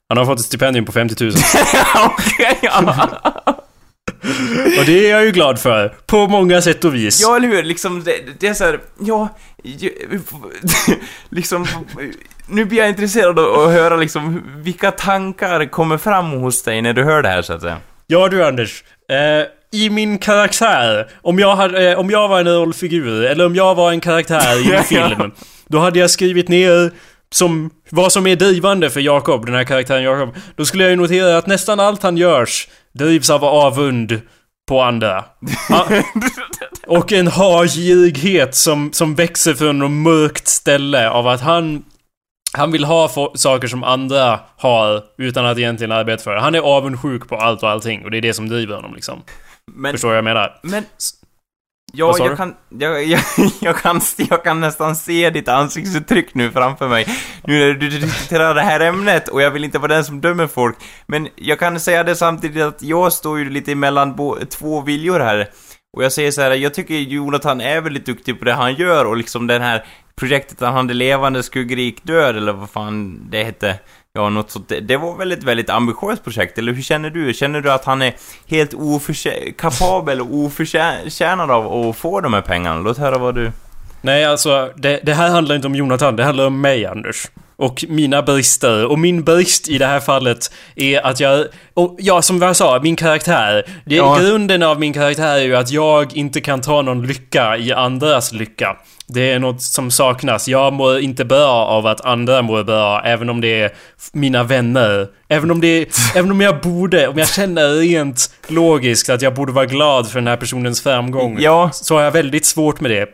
Han har fått ett stipendium på 50 000. Okej, ja. Och det är jag ju glad för. På många sätt och vis. Ja, eller hur? Liksom, det, det är så här, ja, liksom, nu blir jag intresserad av att höra liksom, vilka tankar kommer fram hos dig när du hör det här, så att säga. Ja du Anders. Eh, I min karaktär, om jag, hade, eh, om jag var en rollfigur, eller om jag var en karaktär i en film. Då hade jag skrivit ner som, vad som är drivande för Jakob, den här karaktären Jakob. Då skulle jag ju notera att nästan allt han görs drivs av avund på andra. Och en hargirighet som, som växer från något mörkt ställe av att han han vill ha saker som andra har utan att egentligen arbeta för det. Han är avundsjuk på allt och allting och det är det som driver honom liksom. Men, Förstår vad jag menar? men... Ja, jag kan, jag, jag, jag, kan, jag kan nästan se ditt ansiktsuttryck nu framför mig. Nu när du diskuterar det här ämnet och jag vill inte vara den som dömer folk. Men jag kan säga det samtidigt att jag står ju lite emellan bo, två viljor här. Och jag säger så här, jag tycker Jonathan är väldigt duktig på det han gör och liksom den här projektet han hade levande skuggrik död eller vad fan det hette. Ja, något sånt. Det, det var väldigt, väldigt ambitiöst projekt, eller hur känner du? Känner du att han är helt oförtjä- kapabel och oförtjänad av att få de här pengarna? Låt höra vad du... Nej, alltså det, det här handlar inte om Jonathan, det handlar om mig, Anders. Och mina brister. Och min brist i det här fallet är att jag... Och ja, som jag sa, min karaktär. Det, Ja. Grunden av min karaktär är ju att jag inte kan ta någon lycka i andras lycka. Det är något som saknas. Jag mår inte bra av att andra mår bra, även om det är mina vänner. Även om det är, även om jag borde, om jag känner rent logiskt att jag borde vara glad för den här personens framgång. Ja, Så har jag väldigt svårt med det.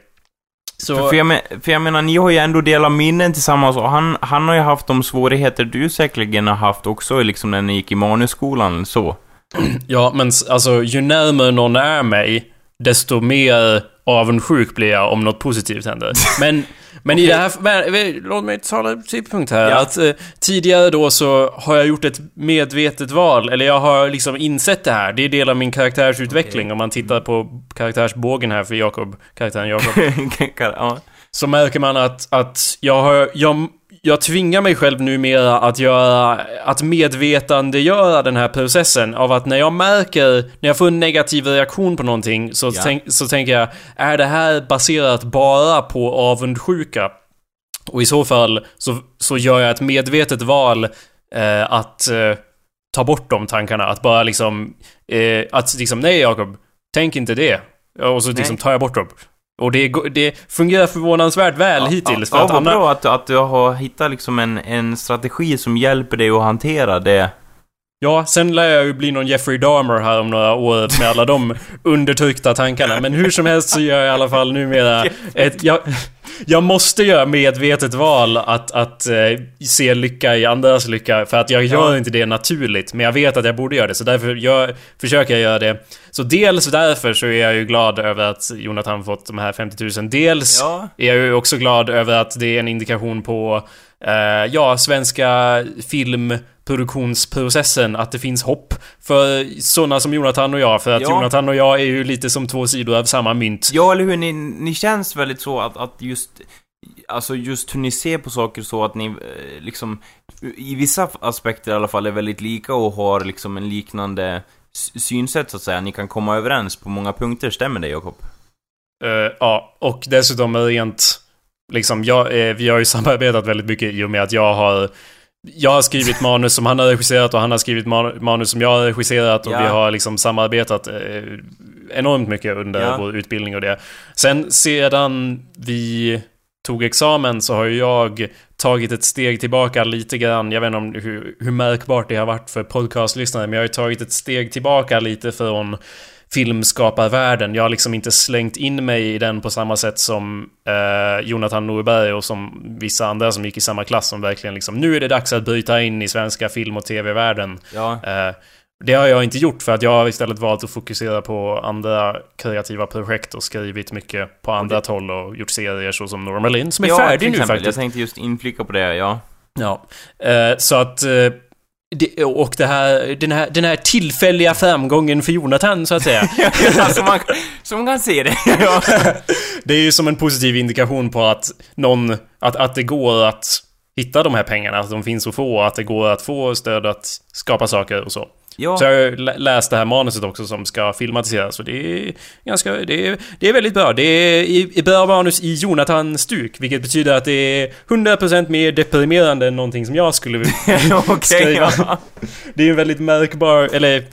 Så... för, för, jag men, för jag menar, ni har ju ändå delat minnen tillsammans och han, han har ju haft de svårigheter du säkerligen har haft också, liksom när ni gick i manusskolan så. Ja, men alltså ju närmare någon är mig, desto mer avundsjuk blir jag om något positivt händer. Men, men i det här... Låt mig tala typpunkt här. Ja. Att eh, tidigare då så har jag gjort ett medvetet val, eller jag har liksom insett det här. Det är del av min karaktärsutveckling om man tittar på karaktärsbågen här för Jakob, karaktären Jakob. ja. så märker man att, att jag har... Jag, jag tvingar mig själv numera att göra... Att medvetandegöra den här processen av att när jag märker... När jag får en negativ reaktion på någonting så, Ja. tänk, så tänker jag... Är det här baserat bara på avundsjuka? Och i så fall så, så gör jag ett medvetet val eh, att eh, ta bort de tankarna. Att bara liksom... Eh, att liksom, nej Jakob, tänk inte det. Och så liksom Nej. tar jag bort dem. Och det, det fungerar förvånansvärt väl hittills. För ja, att vad Anna, bra att, att du har hittat liksom en, en strategi som hjälper dig att hantera det. Ja, sen lär jag ju bli någon Jeffrey Dahmer här om några år med alla de undertryckta tankarna. Men hur som helst så gör jag i alla fall numera ett... Jag, jag måste göra medvetet val att, att eh, se lycka i andras lycka. För att jag gör Ja. inte det naturligt. Men jag vet att jag borde göra det. Så därför gör, försöker jag göra det. Så dels därför så är jag ju glad över att Jonathan fått de här 50 000. Dels Ja. är jag ju också glad över att det är en indikation på, eh, ja, svenska filmproduktionsprocessen, att det finns hopp för sådana som Jonathan och jag. För att Ja. Jonathan och jag är ju lite som två sidor av samma mynt. Ja, eller hur? Ni, ni känns väldigt så att, att just... Alltså just hur ni ser på saker så att ni eh, liksom... I vissa aspekter i alla fall är väldigt lika och har liksom en liknande synsätt så att säga. Ni kan komma överens på många punkter, stämmer det Jakob? Eh, ja, och dessutom rent... Liksom, jag, eh, vi har ju samarbetat väldigt mycket i och med att jag har... Jag har skrivit manus som han har regisserat och han har skrivit man- manus som jag har regisserat och Ja. vi har liksom samarbetat eh, enormt mycket under Ja. vår utbildning och det. Sen sedan vi tog examen så har jag tagit ett steg tillbaka lite grann. Jag vet inte om hur, hur märkbart det har varit för podcastlyssnare, men jag har tagit ett steg tillbaka lite från filmskaparvärlden. Jag har liksom inte slängt in mig i den på samma sätt som eh, Jonathan Norberg och som vissa andra som gick i samma klass som verkligen liksom nu är det dags att bryta in i svenska film och tv-världen. Ja. Eh, Det har jag inte gjort för att jag har istället valt att fokusera på andra kreativa projekt och skrivit mycket på andra håll och gjort serier så som Normal In som är ja, färdig nu faktiskt. Jag tänkte just inflika på det, ja. Ja. Eh, så att... Det, och det här, den, här, den här tillfälliga framgången för Jonathan, så att säga. som, man, som man kan se det. Det är ju som en positiv indikation på att någon... Att, att det går att hitta de här pengarna, att de finns att få, att det går att få stöd att skapa saker och så. Ja. Så jag har lä- läst det här manuset också som ska filmatiseras och det är ganska... Det är, det är väldigt bra. Det är i, bra manus i Jonathan-stuk, vilket betyder att det är 100% mer deprimerande än någonting som jag skulle Okej, skriva. Det är en väldigt märkbar... Eller...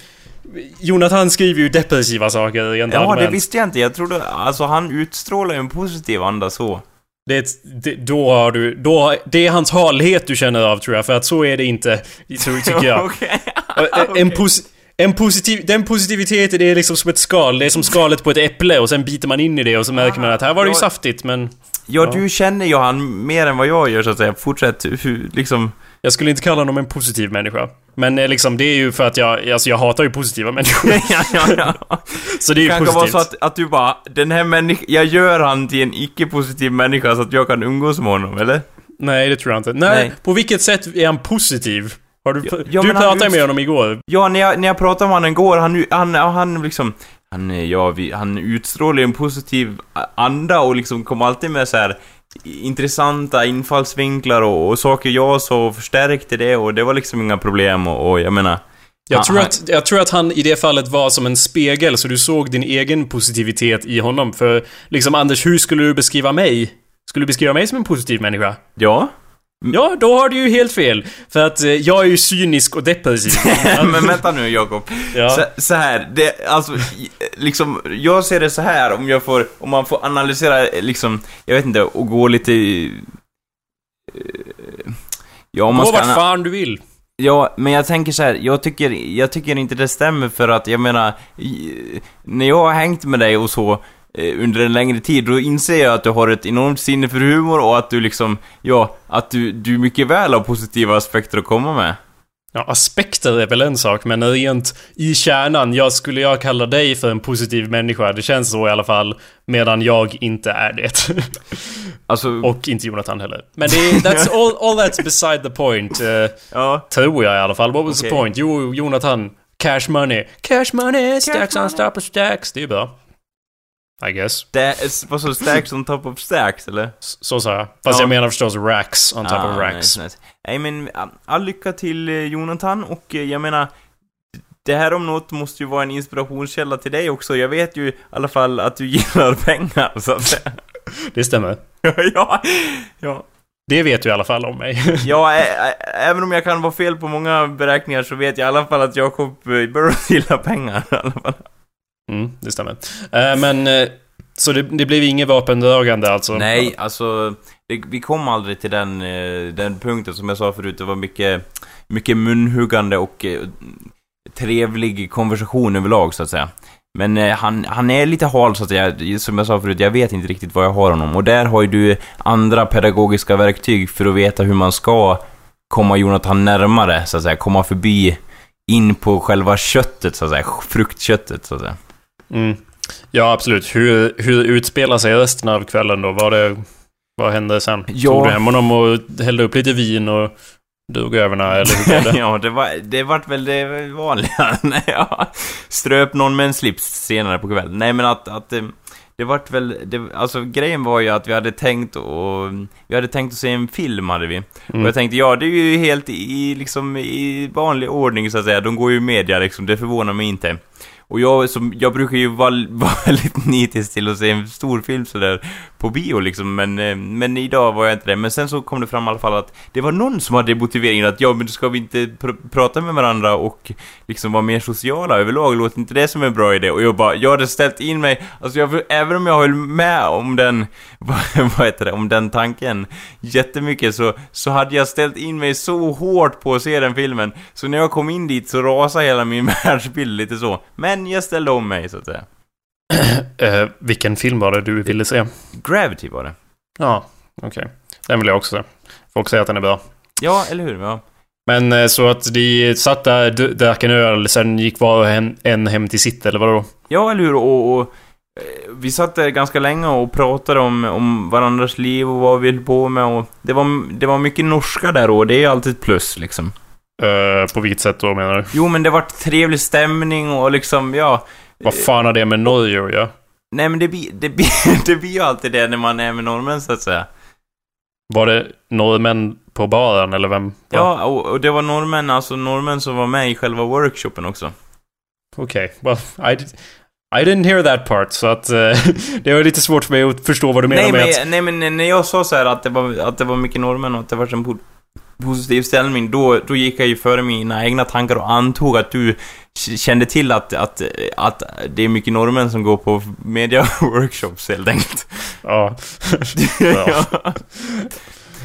Jonathan skriver ju depressiva saker rent Ja, det allmänt. visste jag inte. Jag trodde, alltså han utstrålar ju en positiv anda så. Det, det, då har du... Då, det är hans halhet du känner av tror jag, för att så är det inte, tycker jag. Okej. Och, eh, En, pos, en positiv, den positiviteten är liksom som ett skal, det är som skalet på ett äpple och sen biter man in i det och så märker man att här var det ju saftigt men... Ja, Ja. du känner ju han mer än vad jag gör så att säga. Fortsätt, liksom... Jag skulle inte kalla honom en positiv människa. Men eh, liksom, det är ju för att jag, alltså jag hatar ju positiva människor. ja, ja, ja. Så det är ju Det kan positivt. vara så att, att du bara, den här människan, jag gör han till en icke-positiv människa så att jag kan umgås med honom, eller? Nej, det tror jag inte. Nej, Nej. på vilket sätt är han positiv? Har du, Ja, du han pratade utst- med honom igår. Ja, när jag, när jag pratade med honom igår, han, han, han liksom... Han, ja, vi, han utstrålar en positiv anda och liksom kom alltid med så här intressanta infallsvinklar och, och saker jag och förstärkte det och det var liksom inga problem och, och jag menar... Jag han- tror, han- att, jag tror att han i det fallet var som en spegel, så du såg din egen positivitet i honom. För liksom, Anders, hur skulle du beskriva mig? Skulle du beskriva mig som en positiv människa? Ja? Ja, då har du ju helt fel. För att eh, jag är ju cynisk och depressiv. Men vänta nu Jakob. Ja. Så, så här, det, alltså, i- liksom, jag ser det så här om jag får, om man får analysera liksom, jag vet inte, och gå lite... eh, Ja, om man Gå ska... vart fan du vill. Ja, men jag tänker så här, jag tycker, jag tycker inte det stämmer för att, jag menar, när jag har hängt med dig och så eh, under en längre tid, då inser jag att du har ett enormt sinne för humor och att du liksom, ja, att du, du mycket väl har positiva aspekter att komma med. Ja, aspekter är väl en sak, men rent i kärnan, jag skulle jag kalla dig för en positiv människa. Det känns så i alla fall, medan jag inte är det. Alltså, och inte Jonathan heller. Men det är, that's all, all that's beside the point. eh, ja. tror jag i alla fall. What was the Okej. point? Jo, Jonathan. Cash money. Cash money, stacks on money. top of stacks. Det är bra. I guess. Vad så, stacks on top of stacks, eller? S- Så sa jag. Fast Ja. jag menar förstås racks on top Ah, of racks. nice, nice. Nej men, all- lycka till eh, Jonathan och eh, jag menar det här om något måste ju vara en inspirationskälla till dig också. Jag vet ju i alla fall att du gillar pengar, så att säga. Det stämmer. ja, ja. Det vet du i alla fall om mig. ja även om jag kan vara fel på många beräkningar så vet jag i alla fall att Jacob eh, Burrows gillar pengar i alla fall. Mm, det stämmer. Eh, men... eh, så det, det blev inget vapendragande alltså? Nej, alltså, det, vi kom aldrig till den, eh, den punkten som jag sa förut. Det var mycket, mycket munhuggande och eh, trevlig konversation överlag, så att säga. Men eh, han, han är lite hal, så att säga. Som jag sa förut, jag vet inte riktigt vad jag har honom. Och där har ju du andra pedagogiska verktyg för att veta hur man ska komma Jonathan närmare, så att säga. Komma förbi in på själva köttet, så att säga. Fruktköttet, så att säga. Mm. Ja, absolut. Hur, hur utspelar sig resten av kvällen då? Var det... Vad hände sen? Ja. Tog du hem honom och hällde upp lite vin och drog överna, eller hur det? ja, det, var, det vart väl det vanliga. Nej, ja. Ströp någon med en slips senare på kvällen. Nej, men att, att eh, det vart väl, det, alltså grejen var ju att vi hade tänkt och vi hade tänkt att se en film hade vi. Och Mm. jag tänkte, ja det är ju helt i, liksom, i vanlig ordning så att säga. De går ju i media liksom, det förvånar mig inte. Och jag, som, jag brukar ju vara, vara väldigt nitisk till att se en stor film sådär på bio liksom, men, eh, men idag var jag inte det. Men sen så kom det fram i alla fall att det var någon som hade motiveringen att ja, men ska vi inte pr- prata med varandra och liksom vara mer sociala överlag? Låter inte det som en bra idé? Och jag bara, jag hade ställt in mig, alltså jag, även om jag höll med om den, vad, vad heter det, om den tanken jättemycket så, så hade jag ställt in mig så hårt på att se den filmen. Så när jag kom in dit så rasade hela min världsbild lite så. Men jag ställde om mig så att säga. Eh, vilken film var det du ville se? Gravity var det. Ja, okej. Den vill jag också se. Folk säger att den är bra. Ja, eller hur? Ja. Men eh, så att de satt där, drack en öl, sen gick var och en, en hem till sitt, eller vadå? Ja, eller hur? Och, och eh, vi satt där ganska länge och pratade om, om varandras liv och vad vi höll på med och det var, det var mycket norska där och det är ju alltid ett plus liksom. Eh, på vilket sätt då menar du? Jo, men det var trevlig stämning och liksom, ja... Vad fan har det med Norge att göra? Nej, men det blir, det blir, det blir ju alltid det när man är med norrmän, så att säga. Var det norrmän på baren, eller vem? Ja, och, och det var norrmän, alltså norrmän som var med i själva workshopen också. Okej, well, I, did, I didn't hear that part, så att eh, det var lite svårt för mig att förstå vad du menar Nej med men, att... nej, men när jag sa så här att det var, att det var mycket norrmän och att det var en positiv ställning, då, då gick jag ju före mina egna tankar och antog att du kände till att, att, att det är mycket norrmän som går på media workshops helt enkelt. Ja. Ja.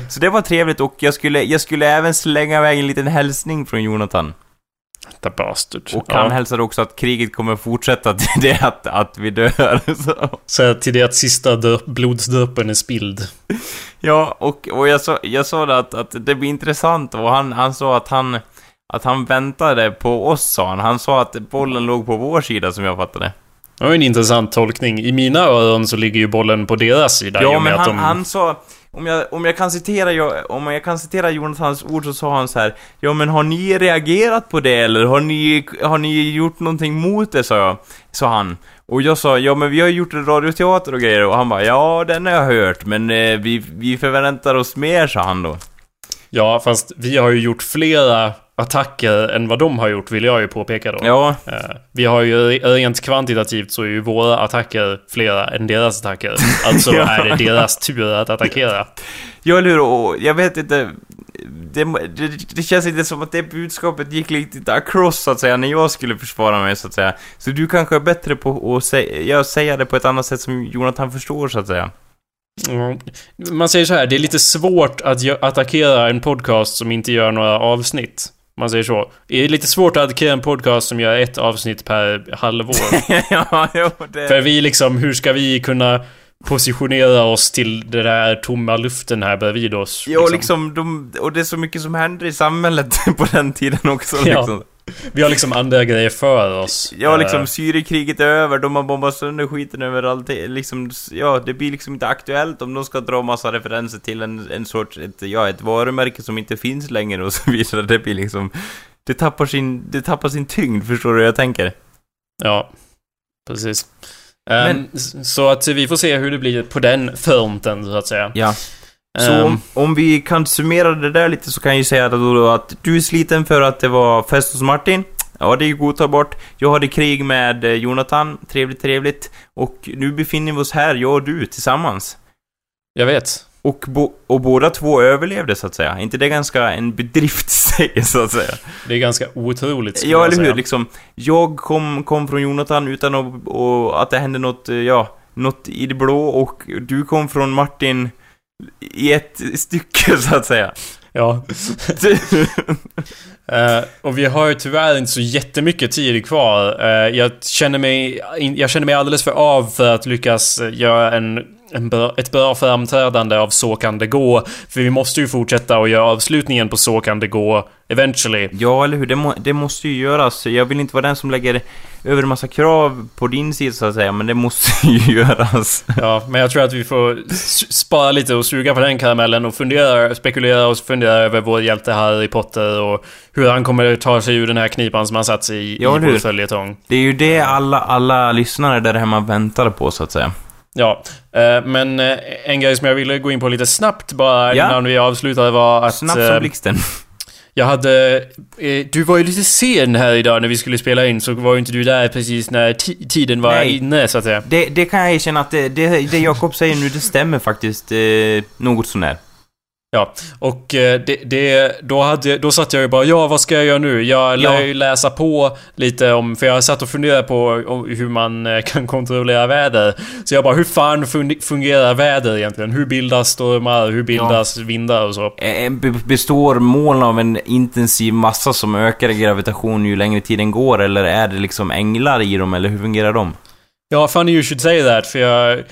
Så det var trevligt och jag skulle, jag skulle även slänga iväg en liten hälsning från Jonathan. The bastard. Och ja. han hälsade också att kriget kommer fortsätta till det att, att vi dör. Så. Så till det att sista döp, blodsdöpen är spilld. Ja, och, och jag, sa, jag sa det att, att det blir intressant och han, han sa att han, att han väntade på oss, sa han. Han sa att bollen låg på vår sida, som jag fattade. Det var en intressant tolkning. I mina öron så ligger ju bollen på deras sida Ja, men han, de... han sa... Om jag, om jag kan citera, om jag kan citera Jonathans ord så sa han så här. Ja men har ni reagerat på det eller har ni, har ni gjort någonting mot det sa jag. Sa han. Och jag sa, ja men vi har gjort radioteater och grejer och han bara, ja den har jag hört men eh, vi, vi förväntar oss mer sa han då. Ja, fast vi har ju gjort flera attacker än vad de har gjort, vill jag ju påpeka då. Ja, Eh, vi har ju rent kvantitativt så är ju våra attacker flera än deras attacker. Alltså Ja. är det deras tur att attackera. Ja, eller hur? Jag vet inte... Det, det, det känns inte som att det budskapet gick lite across, så att säga, när jag skulle försvara mig, så att säga. Så du kanske är bättre på att säga, säga det på ett annat sätt som Jonathan förstår, så att säga. Mm. Man säger så här, det är lite svårt att attackera en podcast som inte gör några avsnitt. Man säger så. Det är lite svårt att attackera en podcast som gör ett avsnitt per halvår. ja, jo, det... För vi liksom, hur ska vi kunna positionera oss till den där tomma luften här bredvid oss? Ja, liksom, de, och det är så mycket som händer i samhället på den tiden också, Ja. liksom. Vi har liksom andra grejer för oss. Ja, liksom Eh, Syrienkriget är över, de har bombat sönder skiten överallt. Liksom, ja, det blir liksom inte aktuellt om de ska dra massa referenser till en, en sorts, ett, ja, ett varumärke som inte finns längre och så vidare. Det blir liksom, det tappar sin, det tappar sin tyngd, förstår du hur jag tänker? Ja, precis. Ehm, Men- Så att vi får se hur det blir på den fronten, så att säga. Ja. Så Ehm, om, om vi kan summera det där lite så kan jag ju säga då, att du är sliten för att det var fest hos Martin. Ja, det är ju godtagbart. Jag hade krig med eh, Jonathan. Trevligt, trevligt. Och nu befinner vi oss här, jag och du, tillsammans. jag vet. Och, bo- och båda två överlevde, så att säga. inte det ganska en bedrift sig, så att säga? Det är ganska otroligt, Ja, eller hur? Liksom, jag kom, kom från Jonathan utan att, och att det hände något, eh, ja, något i det blå och du kom från Martin i ett stycke, så att säga. Ja. Eh, och vi har ju tyvärr inte så jättemycket tid kvar. Eh, jag, känner mig, jag känner mig alldeles för av för att lyckas eh, göra en, bra, ett bra framträdande av Så kan det gå. För vi måste ju fortsätta och göra avslutningen på Så kan det gå eventually. Ja, eller hur? Det, må, det måste ju göras. Jag vill inte vara den som lägger över en massa krav på din sida, så att säga, men det måste ju göras. Ja, men jag tror att vi får spara lite och suga på den karamellen och fundera, spekulera och fundera över vår hjälte Harry Potter och hur han kommer ta sig ur den här knipan som han satt sig i, Ja, i vår följetong. Det är ju det alla, alla lyssnare där hemma väntar på, så att säga. Ja, eh, men eh, en grej som jag ville gå in på lite snabbt bara Ja. innan vi avslutade var att... Snabbt eh, som blixten. jag hade... Eh, du var ju lite sen här idag när vi skulle spela in, så var ju inte du där precis när ti- tiden var Nej. inne, så att säga. Det, det kan jag erkänna att det, det, det Jakob säger nu, det stämmer faktiskt eh, något sånär. Ja, och eh, det, det, då, hade, då satt jag ju bara ja, vad ska jag göra nu? Jag lär Ja. ju läsa på lite om, för jag satt och funderade på hur man eh, kan kontrollera väder. Så jag bara, hur fan fun- fungerar väder egentligen? Hur bildas stormar? Hur bildas vindar och så? Eh, be- Består moln av en intensiv massa som ökar i gravitation ju längre tiden går, eller är det liksom änglar i dem, eller hur fungerar de? Ja, funny you should say that, för jag...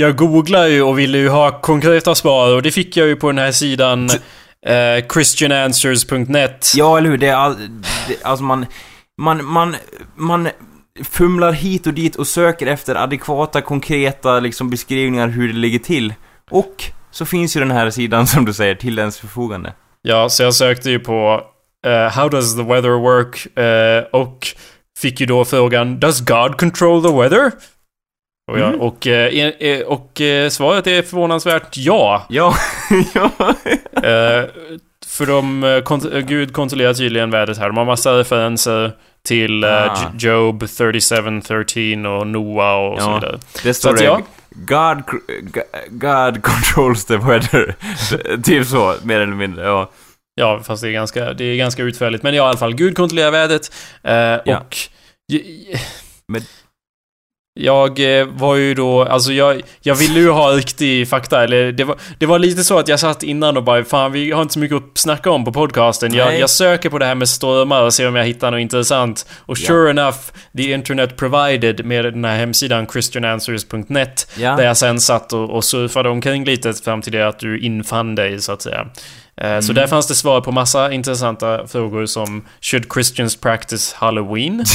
Jag googlar ju och ville ju ha konkreta svar och det fick jag ju på den här sidan eh, christiananswers.net. Ja, eller hur? Det är all, det, alltså man, man, man, man fumlar hit och dit och söker efter adekvata, konkreta liksom beskrivningar hur det ligger till. Och så finns ju den här sidan som du säger till ens förfogande. Ja, så jag sökte ju på uh, How does the weather work? Uh, och fick ju då frågan Does God control the weather? Och, jag, Mm. och, eh, eh, och eh, svaret är förvånansvärt ja. Ja, ja. För de, eh, Gud kontrollerar tydligen vädret här. De har massa referenser till Ah. Job 37-13 och Noah och så Ja. vidare. Det Så står det. ja. God, God controls the weather. typ så, mer eller mindre. Ja. Ja, fast det är ganska, det är ganska utförligt. Men ja, i alla fall. Gud kontrollerar vädret. Eh, Ja. Och... Men- Jag eh, var ju då, alltså jag, jag ville ju ha riktig fakta, eller det var, det var lite så att jag satt innan och bara Fan vi har inte så mycket att snacka om på podcasten. Jag, jag söker på det här med stormar och ser om jag hittar något intressant. Och Ja. sure enough, the internet provided med den här hemsidan christiananswers.net Ja. där jag sen satt och, och surfade omkring lite fram till det att du infann dig så att säga. Eh, Så Mm. där fanns det svar på massa intressanta frågor som Should Christians practice Halloween?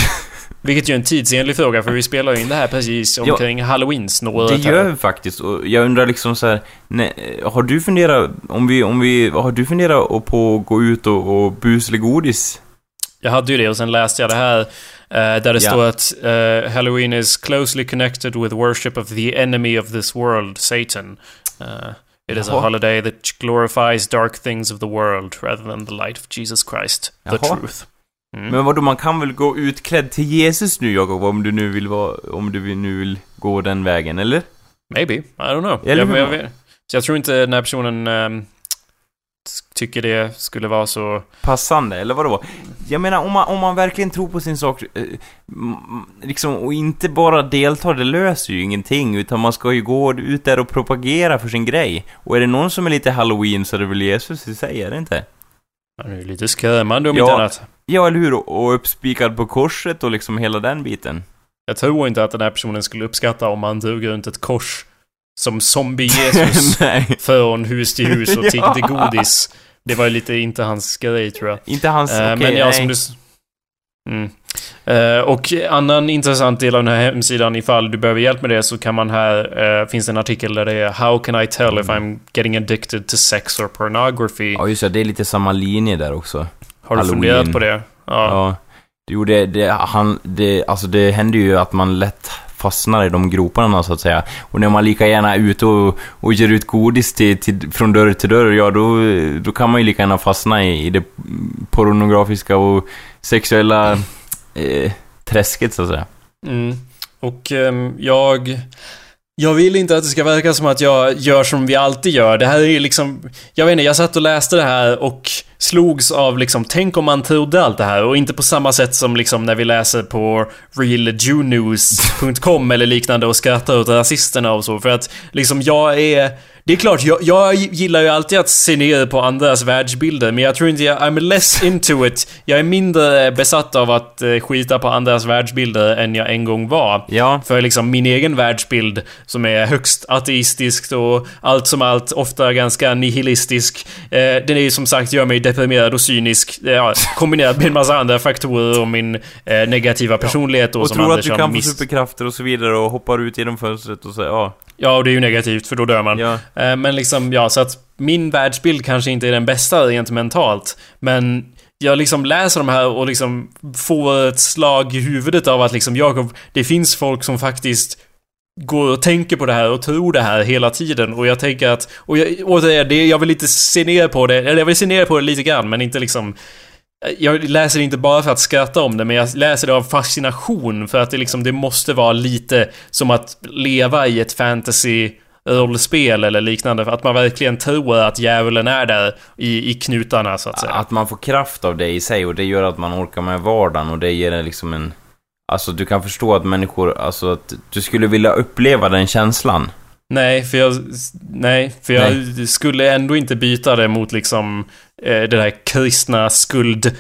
Vilket ju är en tidsenlig fråga för vi spelar ju in det här precis Ja. omkring Halloween-snåret Det gör vi faktiskt, och jag undrar liksom så här, nej, har du funderat, om vi, om vi, har du funderat på att gå ut och, och busla godis? Jag hade ju det och sen läste jag det här eh, där det Ja. står att eh, Halloween is closely connected with worship of the enemy of this world, Satan. Eh, it is a Jaha. holiday that glorifies dark things of the world rather than the light of Jesus Christ, the Jaha. truth. Mm. Men vadå, man kan väl gå utklädd till Jesus nu Jakob, om du nu vill vara, om du nu vill gå den vägen, eller? Maybe, I don't know. Eller jag, jag, så jag tror inte den här personen ehm, tycker det skulle vara så... Passande, eller vadå? Jag menar, om man, om man verkligen tror på sin sak, eh, liksom, och inte bara deltar, det löser ju ingenting, utan man ska ju gå ut där och propagera för sin grej. Och är det någon som är lite halloween så är det väl Jesus i sig, är det inte? Han är ju lite skrämmande om Ja. inte annat. Ja, eller hur? Och- uppspikad på korset och liksom hela den biten. Jag tror inte att den här personen skulle uppskatta om man drog runt ett kors som zombie-Jesus från hus till hus och Ja. tiggde godis. Det var ju lite inte hans grej tror jag. inte hans... Eh, okej, men ja, nej. som du... Mm. Eh, och annan intressant del av den här hemsidan, ifall du behöver hjälp med det, så kan man här... eh, finns en artikel där det är How can I tell if I'm getting addicted to sex or pornography? Ja, just det. Det är lite samma linje där också. Har du Halloween. funderat på det? Ja. Ja. Jo, det, det, han, det, alltså det händer ju att man lätt fastnar i de groparna så att säga. Och när man lika gärna är ute och, och ger ut godis till, till, från dörr till dörr, ja då, då kan man ju lika gärna fastna i, i det pornografiska och sexuella eh, träsket så att säga. Mm. Och eh, jag... Jag vill inte att det ska verka som att jag gör som vi alltid gör. Det här är ju liksom... Jag vet inte, jag satt och läste det här och slogs av liksom, tänk om man trodde allt det här och inte på samma sätt som liksom när vi läser på realjewnews.com eller liknande och skrattar åt rasisterna och så. För att liksom jag är... Det är klart, jag, jag gillar ju alltid att se ner på andras världsbilder, men jag tror inte jag... I'm less into it. Jag är mindre besatt av att eh, skita på andras världsbilder än jag en gång var. Ja, För liksom min egen världsbild som är högst ateistisk och allt som allt ofta ganska nihilistisk. Eh, den är ju som sagt gör mig deprimerad och cynisk. Eh, Ja, kombinerat med en massa andra faktorer och min eh, negativa personlighet då och som tror att du kan få superkrafter och så vidare och hoppar ut genom fönstret och så, ja. Ja, och det är ju negativt för då dör man. Ja, Eh, Men liksom, ja, så att min världsbild kanske inte är den bästa rent mentalt. Men jag liksom läser de här och liksom får ett slag i huvudet av att liksom, Jakob, det finns folk som faktiskt går och tänker på det här och tror det här hela tiden och jag tänker att, och jag, återigen, det, jag vill inte se ner på det, eller jag vill se ner på det lite grann men inte liksom jag läser det inte bara för att skratta om det, men jag läser det av fascination för att det liksom, det måste vara lite som att leva i ett fantasy rollspel eller liknande. Att man verkligen tror att djävulen är där i, i knutarna så att säga. Att man får kraft av det i sig och det gör att man orkar med vardagen och det ger en liksom en... Alltså du kan förstå att människor, alltså att du skulle vilja uppleva den känslan. Nej, för jag... Nej, för jag skulle ändå inte byta det mot liksom det där kristna skuld...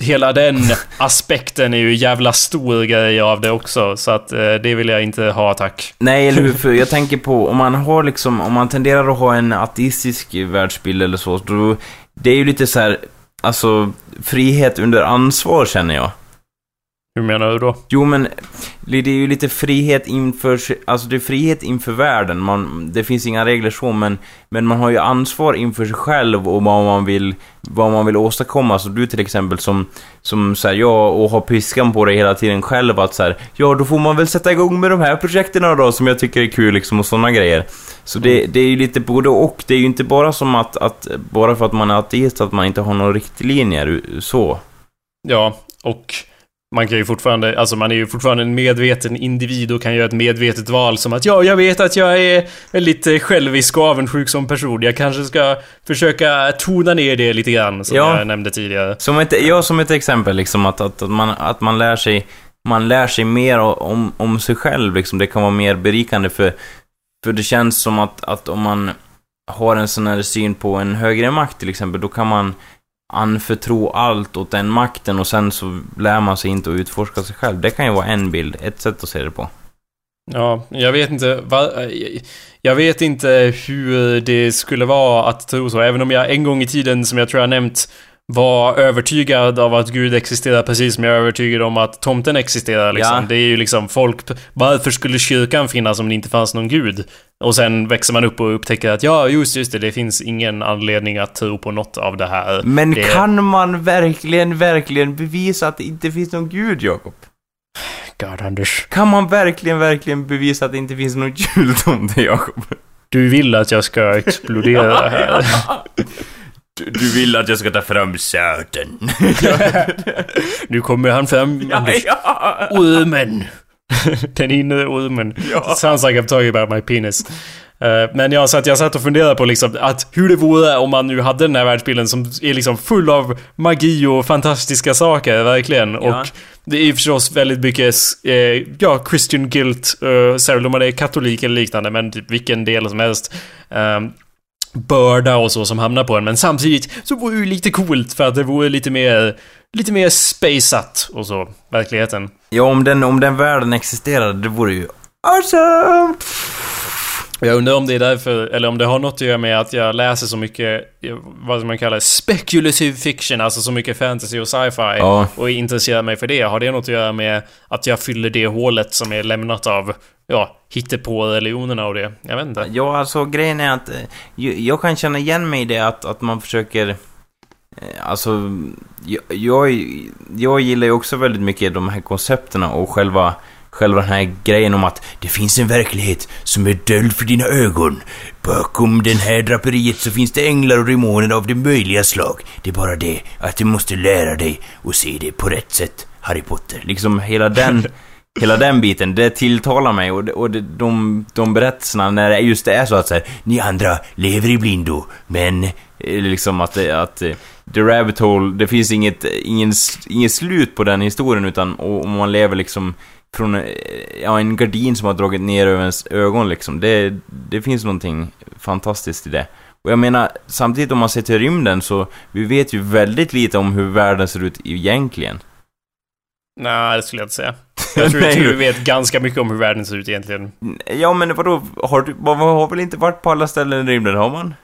hela den aspekten är ju jävla stor grej av det också. Så att eh, det vill jag inte ha, tack. Nej, eller hur? För jag tänker på om man har liksom, om man tenderar att ha en ateistisk världsbild eller så, då, det är ju lite så här, alltså, frihet under ansvar känner jag. Hur menar du då? Jo, men det är ju lite frihet inför, alltså det är frihet inför världen. Man, det finns inga regler så, men, men man har ju ansvar inför sig själv och vad man vill, vad man vill åstadkomma. Så du till exempel som, som så här, ja, och har piskan på dig hela tiden själv att så här, ja, då får man väl sätta igång med de här projekten då som jag tycker är kul liksom och sådana grejer. Så det, mm. det är ju lite både och. Det är ju inte bara som att, att bara för att man är ateist att man inte har några riktlinjer så. Ja, och man kan ju fortfarande, alltså man är ju fortfarande en medveten individ och kan göra ett medvetet val som att ja, jag vet att jag är väldigt eh, självisk och avundsjuk som person. Jag kanske ska försöka tona ner det lite grann, som ja. jag nämnde tidigare. Som ett, ja, som ett exempel liksom att, att, att, man, att man lär sig man lär sig mer om, om sig själv liksom. Det kan vara mer berikande för, för det känns som att, att om man har en sån här syn på en högre makt till exempel, då kan man anförtro allt åt den makten och sen så lär man sig inte att utforska sig själv. Det kan ju vara en bild, ett sätt att se det på. Ja, jag vet inte va, Jag vet inte hur det skulle vara att tro så, även om jag en gång i tiden, som jag tror jag nämnt, var övertygad av att Gud existerar precis som jag är övertygad om att tomten existerar liksom. Ja. Det är ju liksom folk... Varför skulle kyrkan finnas om det inte fanns någon Gud? Och sen växer man upp och upptäcker att ja, just, just det, det finns ingen anledning att tro på något av det här. Men det... kan man verkligen, verkligen bevisa att det inte finns någon Gud, Jakob? God, Anders. Kan man verkligen, verkligen bevisa att det inte finns någon jultomte, Jakob? Du vill att jag ska explodera här. Du, vill att jag ska ta fram söten. nu kommer han fram, Anders. Ja, Ormen. Den inre ormen. Ja. Sounds like I'm talking about my penis. Uh, men jag satt, jag satt och funderade på liksom att hur det vore om man nu hade den här världsbilden som är liksom full av magi och fantastiska saker, verkligen. Ja. Och det är förstås väldigt mycket, eh, ja, Christian guilt, uh, särskilt om man är katolik eller liknande, men typ vilken del som helst. Um, börda och så som hamnar på en. Men samtidigt så vore det ju lite coolt för att det vore lite mer, lite mer spaceat och så, verkligheten. Ja, om den, om den världen existerade, det vore ju awesome! Jag undrar om det är därför, eller om det har något att göra med att jag läser så mycket, vad man kallar speculative fiction, alltså så mycket fantasy och sci-fi. Ja. Och intresserar mig för det. Har det något att göra med att jag fyller det hålet som är lämnat av, ja, på religionerna och det? Jag vet inte. Ja, alltså grejen är att eh, jag kan känna igen mig i det att, att man försöker eh, Alltså, jag, jag, jag gillar ju också väldigt mycket de här koncepterna och själva själva den här grejen om att det finns en verklighet som är döljd för dina ögon. Bakom den här draperiet så finns det änglar och demoner av det möjliga slag. Det är bara det att du måste lära dig och se det på rätt sätt, Harry Potter. Liksom hela den... Hela den biten, det tilltalar mig och, och de, de berättelserna när det just det är så att så här, ni andra lever i blindo, men eh, liksom att, att eh, The Rabbit Hole, det finns inget, ingen, inget slut på den historien utan och, man lever liksom från eh, ja, en gardin som har dragit ner över ens ögon liksom. Det, det finns någonting fantastiskt i det. Och jag menar, samtidigt om man ser till rymden så, vi vet ju väldigt lite om hur världen ser ut egentligen. Nej, det skulle jag inte säga. Jag tror, att du vet ganska mycket om hur världen ser ut egentligen. Ja, men vadå? Har du, man har väl inte varit på alla ställen i rymden, har man?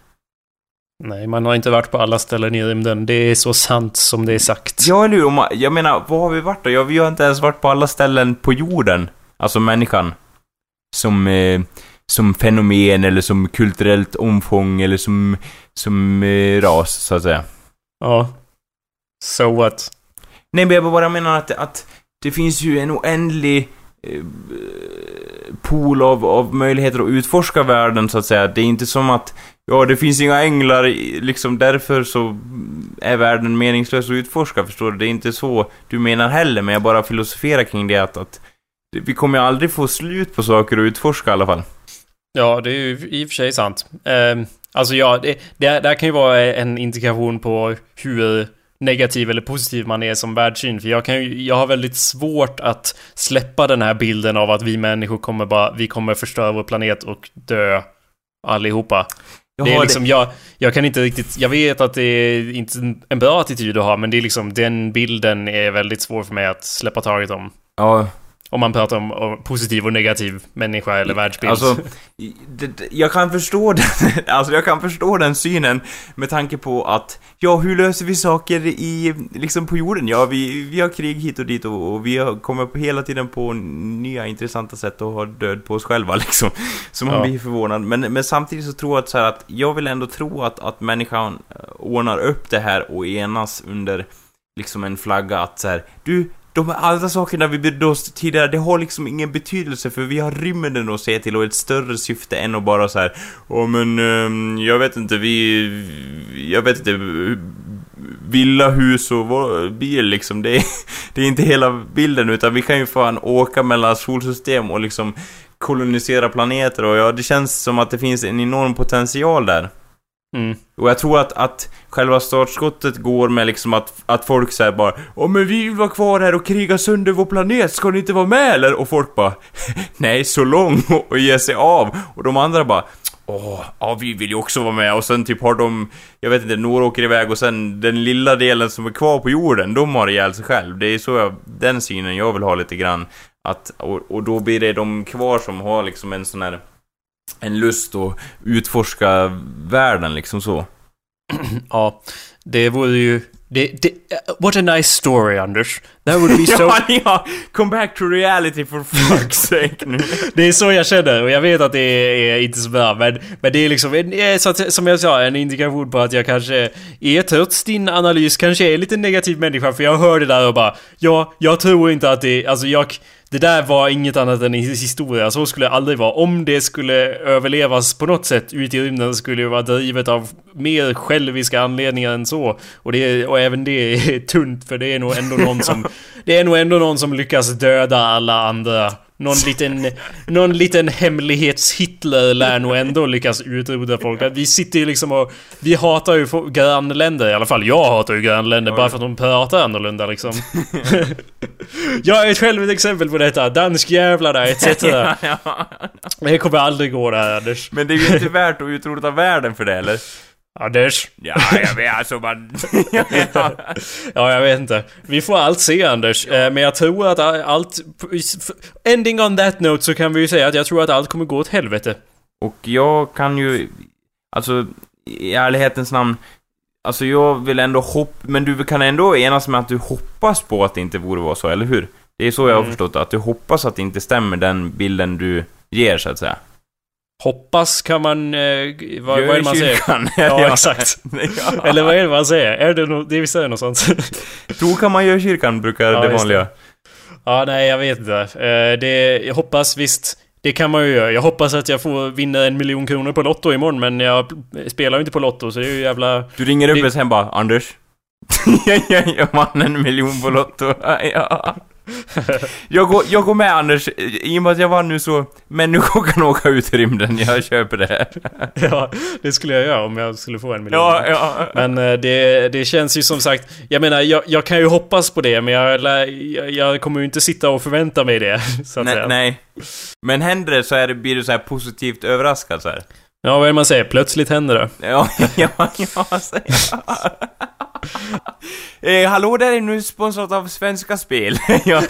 Nej, man har inte varit på alla ställen i rymden. Det är så sant som det är sagt. Ja, eller hur? Jag menar, vad har vi varit då? Ja, vi har inte ens varit på alla ställen på jorden. Alltså människan. Som, eh, som fenomen eller som kulturellt omfång eller som, som eh, ras, så att säga. Ja. So what? Nej, men jag bara menar att, att det finns ju en oändlig Eh, pool av, av möjligheter att utforska världen, så att säga. Det är inte som att Ja, det finns inga änglar, liksom därför så är världen meningslös att utforska, förstår du? Det är inte så du menar heller, men jag bara filosoferar kring det att, att vi kommer ju aldrig få slut på saker att utforska i alla fall. Ja, det är ju i och för sig sant. Eh, alltså ja, det, det, det här kan ju vara en indikation på hur negativ eller positiv man är som världssyn. För jag, kan ju, jag har väldigt svårt att släppa den här bilden av att vi människor kommer bara, vi kommer förstöra vår planet och dö allihopa. Jag det är liksom, jag, jag kan inte riktigt, jag vet att det är inte en bra attityd att ha, men det är liksom, den bilden är väldigt svår för mig att släppa taget om. Ja, Om man pratar om, om positiv och negativ människa eller världsbild. Alltså, det, jag kan förstå den, alltså jag kan förstå den synen med tanke på att, ja, hur löser vi saker i, liksom på jorden? Ja, vi, vi har krig hit och dit och, och vi har, kommer på hela tiden på nya intressanta sätt att ha död på oss själva liksom. Så man Ja. blir förvånad. Men, men samtidigt så tror jag att, så här, att jag vill ändå tro att, att människan eh, ordnar upp det här och enas under liksom en flagga att så här, du, de här andra sakerna vi brydde oss tidigare, det har liksom ingen betydelse för vi har rymden att se till och ett större syfte än att bara så här, åh men, ehm, jag vet inte, vi, jag vet inte, villa, hus och bil liksom, det är, det är inte hela bilden utan vi kan ju fan åka mellan solsystem och liksom kolonisera planeter och ja, det känns som att det finns en enorm potential där mm. Och jag tror att, att själva startskottet går med liksom att, att folk säger bara Åh men vi vill vara kvar här och kriga sönder vår planet, ska ni inte vara med eller? Och folk bara Nej, så lång och ger sig av. Och de andra bara Åh, ja vi vill ju också vara med och sen typ har de Jag vet inte, några åker iväg och sen den lilla delen som är kvar på jorden, de har ihjäl sig själv. Det är så jag, den synen jag vill ha lite grann. Att, och, och då blir det de kvar som har liksom en sån här en lust att utforska världen liksom så. Ja, det vore ju... Det, det, what a nice story, Anders. That would be so... Ja, ja! Come back to reality for fuck's sake nu. Det är så jag känner och jag vet att det är, är inte så bra men, men det är liksom en, eh, så att, som jag sa en indikation på att jag kanske är trots din analys kanske är lite negativ människa för jag hör det där och bara Ja, jag tror inte att det, alltså jag det där var inget annat än his- historia, så skulle det aldrig vara. Om det skulle överlevas på något sätt ute i rymden skulle det vara drivet av mer själviska anledningar än så. Och, det, och även det är tunt för det är nog ändå någon som... Det är nog ändå någon som lyckas döda alla andra. Någon liten, någon liten hemlighets-Hitler lär nog ändå lyckas utrota folk. Vi sitter ju liksom och... Vi hatar ju grannländer, i alla fall jag hatar ju grannländer bara för att de pratar annorlunda liksom. jag är själv ett exempel på detta. Danskjävlarna etc. Det kommer aldrig gå det här Anders. Men det är ju inte värt att utrota världen för det, eller? Anders? Ja, jag vet alltså man... ja. Ja, jag vet inte. Vi får allt se Anders. Eh, Men jag tror att allt... Ending on that note så kan vi ju säga att jag tror att allt kommer gå åt helvete. Och jag kan ju... Alltså, i ärlighetens namn... Alltså jag vill ändå hoppa... Men du kan ändå enas med att du hoppas på att det inte borde vara så, eller hur? Det är så jag har Mm. förstått att du hoppas att det inte stämmer den bilden du ger, så att säga. Hoppas kan man... Eh, vad, Gör vad är det man säger? kyrkan. Ja, exakt. ja. Eller vad är det man säger? Är det, no, det visst är det något sånt? Tro kan man göra i kyrkan, brukar Ja, det vanliga. ja, nej, jag vet inte. Eh, det, jag hoppas visst. Det kan man ju göra. Jag hoppas att jag får vinna en miljon kronor på Lotto imorgon, men jag spelar ju inte på Lotto, så det är ju jävla... Du ringer upp Det- och sen bara Anders? ja, ja, jag vann en miljon på Lotto. ja. Jag, går, jag går med Anders, i och med att jag vann nu så... Människor kan åka ut i rymden, jag köper det. här. ja, det skulle jag göra om jag skulle få en miljon. ja, ja. Men eh, det, det känns ju som sagt, jag menar jag, jag kan ju hoppas på det men jag, jag, jag kommer ju inte sitta och förvänta mig det. Så att nej, säga. nej. Men händer det så är det, blir du så här positivt överraskad så här. Ja, vad är det man säger? Plötsligt händer det. Ja, ja, ja, säger. eh, hallå där är nu sponsrat av Svenska Spel. ja.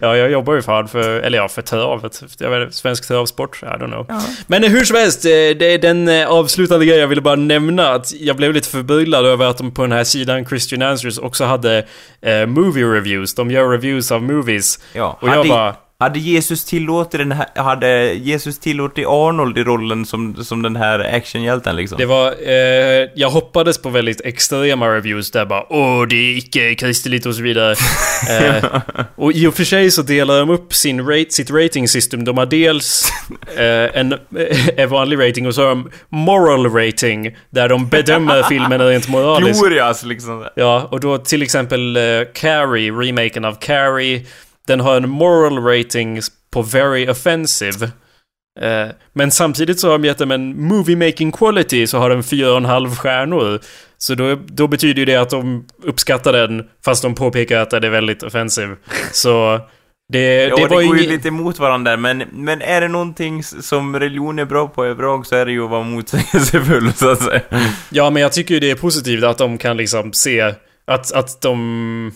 Ja, jag jobbar ju fan för, eller ja, för travet. Jag vet inte, svensk travsport, I don't know. Ja. Men hur som helst, eh, det är den eh, avslutande grejen jag ville bara nämna att jag blev lite förbryllad över att de på den här sidan Christian Answers också hade eh, movie reviews. De gör reviews av movies. ja. Och jag bara... hade Jesus tillåtit den här, hade Jesus tillåtit Arnold i rollen som, som den här actionhjälten liksom? Det var, eh, jag hoppades på väldigt extrema reviews där bara Åh, det är icke-kristeligt och så vidare. eh, och i och för sig så delar de upp sin rate, sitt rating system. De har dels eh, en, en vanlig rating och så har de moral rating. Där de bedömer filmen rent moraliskt. Glorias liksom. Ja, och då till exempel uh, Carrie, remaken av Carrie. Den har en moral rating på very offensive. Eh, men samtidigt så har de gett dem en movie making quality så har den 4,5 stjärnor. Så då, då betyder ju det att de uppskattar den fast de påpekar att den är väldigt offensive. Så Det, Ja, det det, går ju lite emot varandra där, men, men är det någonting som religion är bra på överlag så är det ju att vara motsägelsefull, så att säga. Ja, men jag tycker ju det är positivt att de kan liksom se att, att de...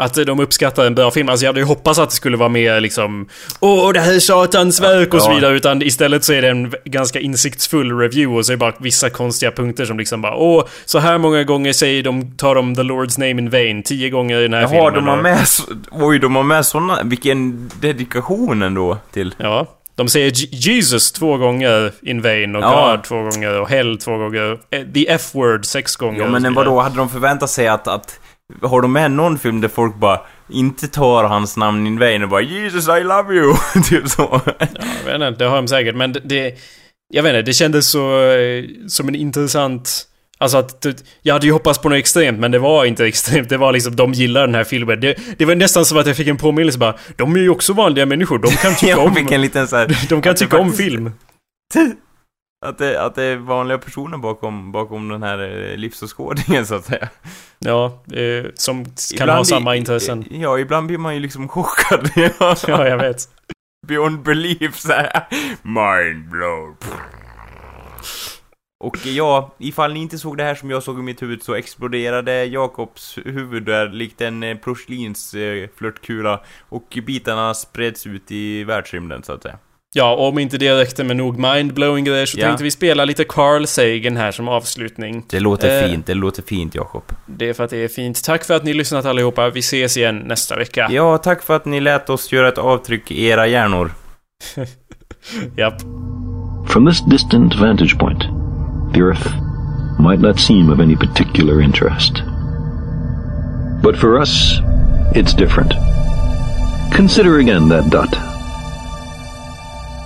Att de uppskattar en bra film. Alltså jag hade ju hoppats att det skulle vara mer liksom Åh, det här är satans verk och så vidare. Utan istället så är det en ganska insiktsfull review och så är det bara vissa konstiga punkter som liksom bara Åh, så här många gånger säger de, tar de the Lord's name in vain. Tio gånger i den här Jaha, filmen. de har med, så- oj, de har med såna, vilken dedikation ändå till. Ja. De säger Jesus två gånger in vain och Ja. God två gånger och Hell två gånger. eh, The F-word sex gånger. Ja, men vadå, hade de förväntat sig att, att har de med någon film där folk bara inte tar hans namn in vain och bara Jesus I love you, typ så. Ja, jag vet inte, det har de säkert, men det... jag vet inte, det kändes så... eh, Som en intressant... Alltså att... Jag hade ju hoppats på något extremt, men det var inte extremt. Det var liksom, de gillar den här filmen. Det, det var nästan som att jag fick en påminnelse bara... De är ju också vanliga människor, de kan tycka Jag om... fick en liten så här, De kan tycka om faktiskt- film. Att det, att det är vanliga personer bakom, bakom den här eh, livsåskådningen så att säga. Ja, eh, som kan Ibland ha samma intressen. Ja, ibland blir man ju liksom chockad. Ja, jag vet. Beyond belief så här. Mind blown. Och ja, ifall ni inte såg det här som jag såg i mitt huvud så exploderade Jakobs huvud där likt en eh, porslins eh, flörtkula och bitarna spreds ut i världsrymden så att säga. Ja, och om inte det räckte med nog mindblowing grejer så Ja. tänkte vi spela lite Carl Sagan här som avslutning. Det låter Eh. fint, det låter fint Jakob. Det är för att det är fint. Tack för att ni lyssnat allihopa. Vi ses igen nästa vecka. Ja, tack för att ni lät oss göra ett avtryck i era hjärnor. Japp. From this distant vantage point, the Earth might not seem of any particular interest. But for us, it's different. Consider again that dot.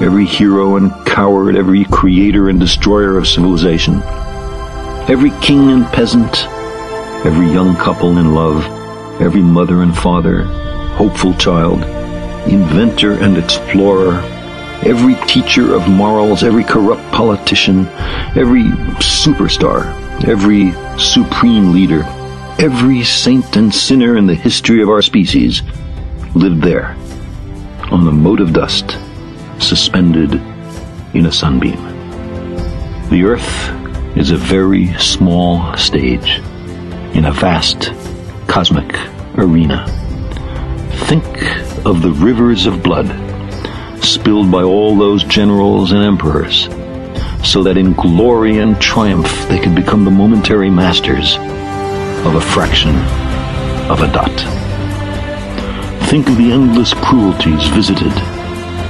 every hero and coward, every creator and destroyer of civilization. Every king and peasant, every young couple in love, every mother and father, hopeful child, inventor and explorer, every teacher of morals, every corrupt politician, every superstar, every supreme leader, every saint and sinner in the history of our species lived there, on a mote of dust, suspended in a sunbeam. The earth is a very small stage in a vast cosmic arena. Think of the rivers of blood spilled by all those generals and emperors, so that in glory and triumph they could become the momentary masters of a fraction of a dot. Think of the endless cruelties visited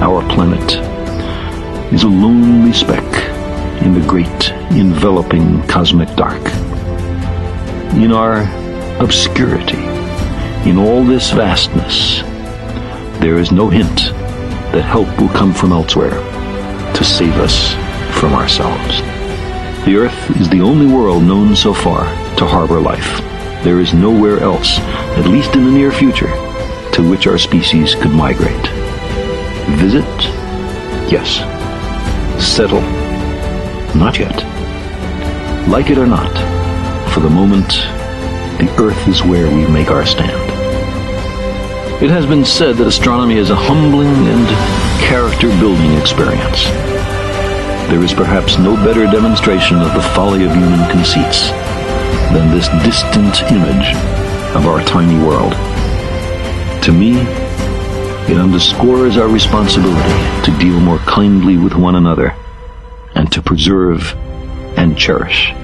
Our planet is a lonely speck in the great enveloping cosmic dark. In our obscurity, in all this vastness, there is no hint that help will come from elsewhere to save us from ourselves. The Earth is the only world known so far to harbor life. There is nowhere else, at least in the near future, to which our species could migrate. Visit? Yes. Settle? Not yet. Like it or not, for the moment, the Earth is where we make our stand. It has been said that astronomy is a humbling and character building experience. There is perhaps no better demonstration of the folly of human conceits than this distant image of our tiny world. To me, It underscores our responsibility to deal more kindly with one another and to preserve and cherish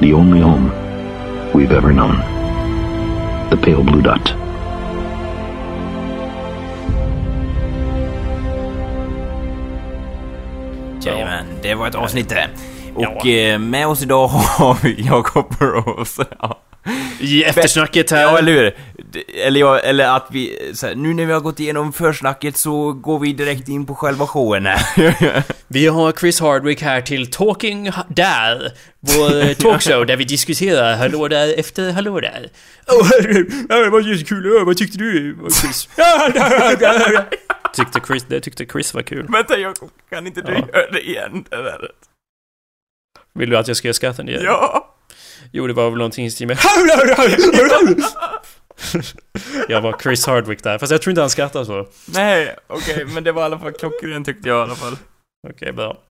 the only home we've ever known. The pale blue dot. Jajamän, det var ett avsnitt det. Och eh, med oss idag har vi Jakob Rose. Ja. I eftersnacket här. Ja, eller hur? Eller, ja, eller att vi, så här, nu när vi har gått igenom försnacket så går vi direkt in på själva showen här. Vi har Chris Hardwick här till Talking Där, vår talkshow där vi diskuterar Hallå där efter Hallå där. Oh, det var jättekul, vad tyckte du? Chris? tyckte Chris, det tyckte Chris var kul. Vänta Jakob, kan inte du Ja. göra det igen? Det? Vill du att jag ska göra skatten igen? Ja! Jo, det var väl någonting i stil med Jag var Chris Hardwick där, fast jag tror inte han skrattar så. Nej, okej, men det var i alla fall klockrent tyckte jag i alla fall. Okej, bra.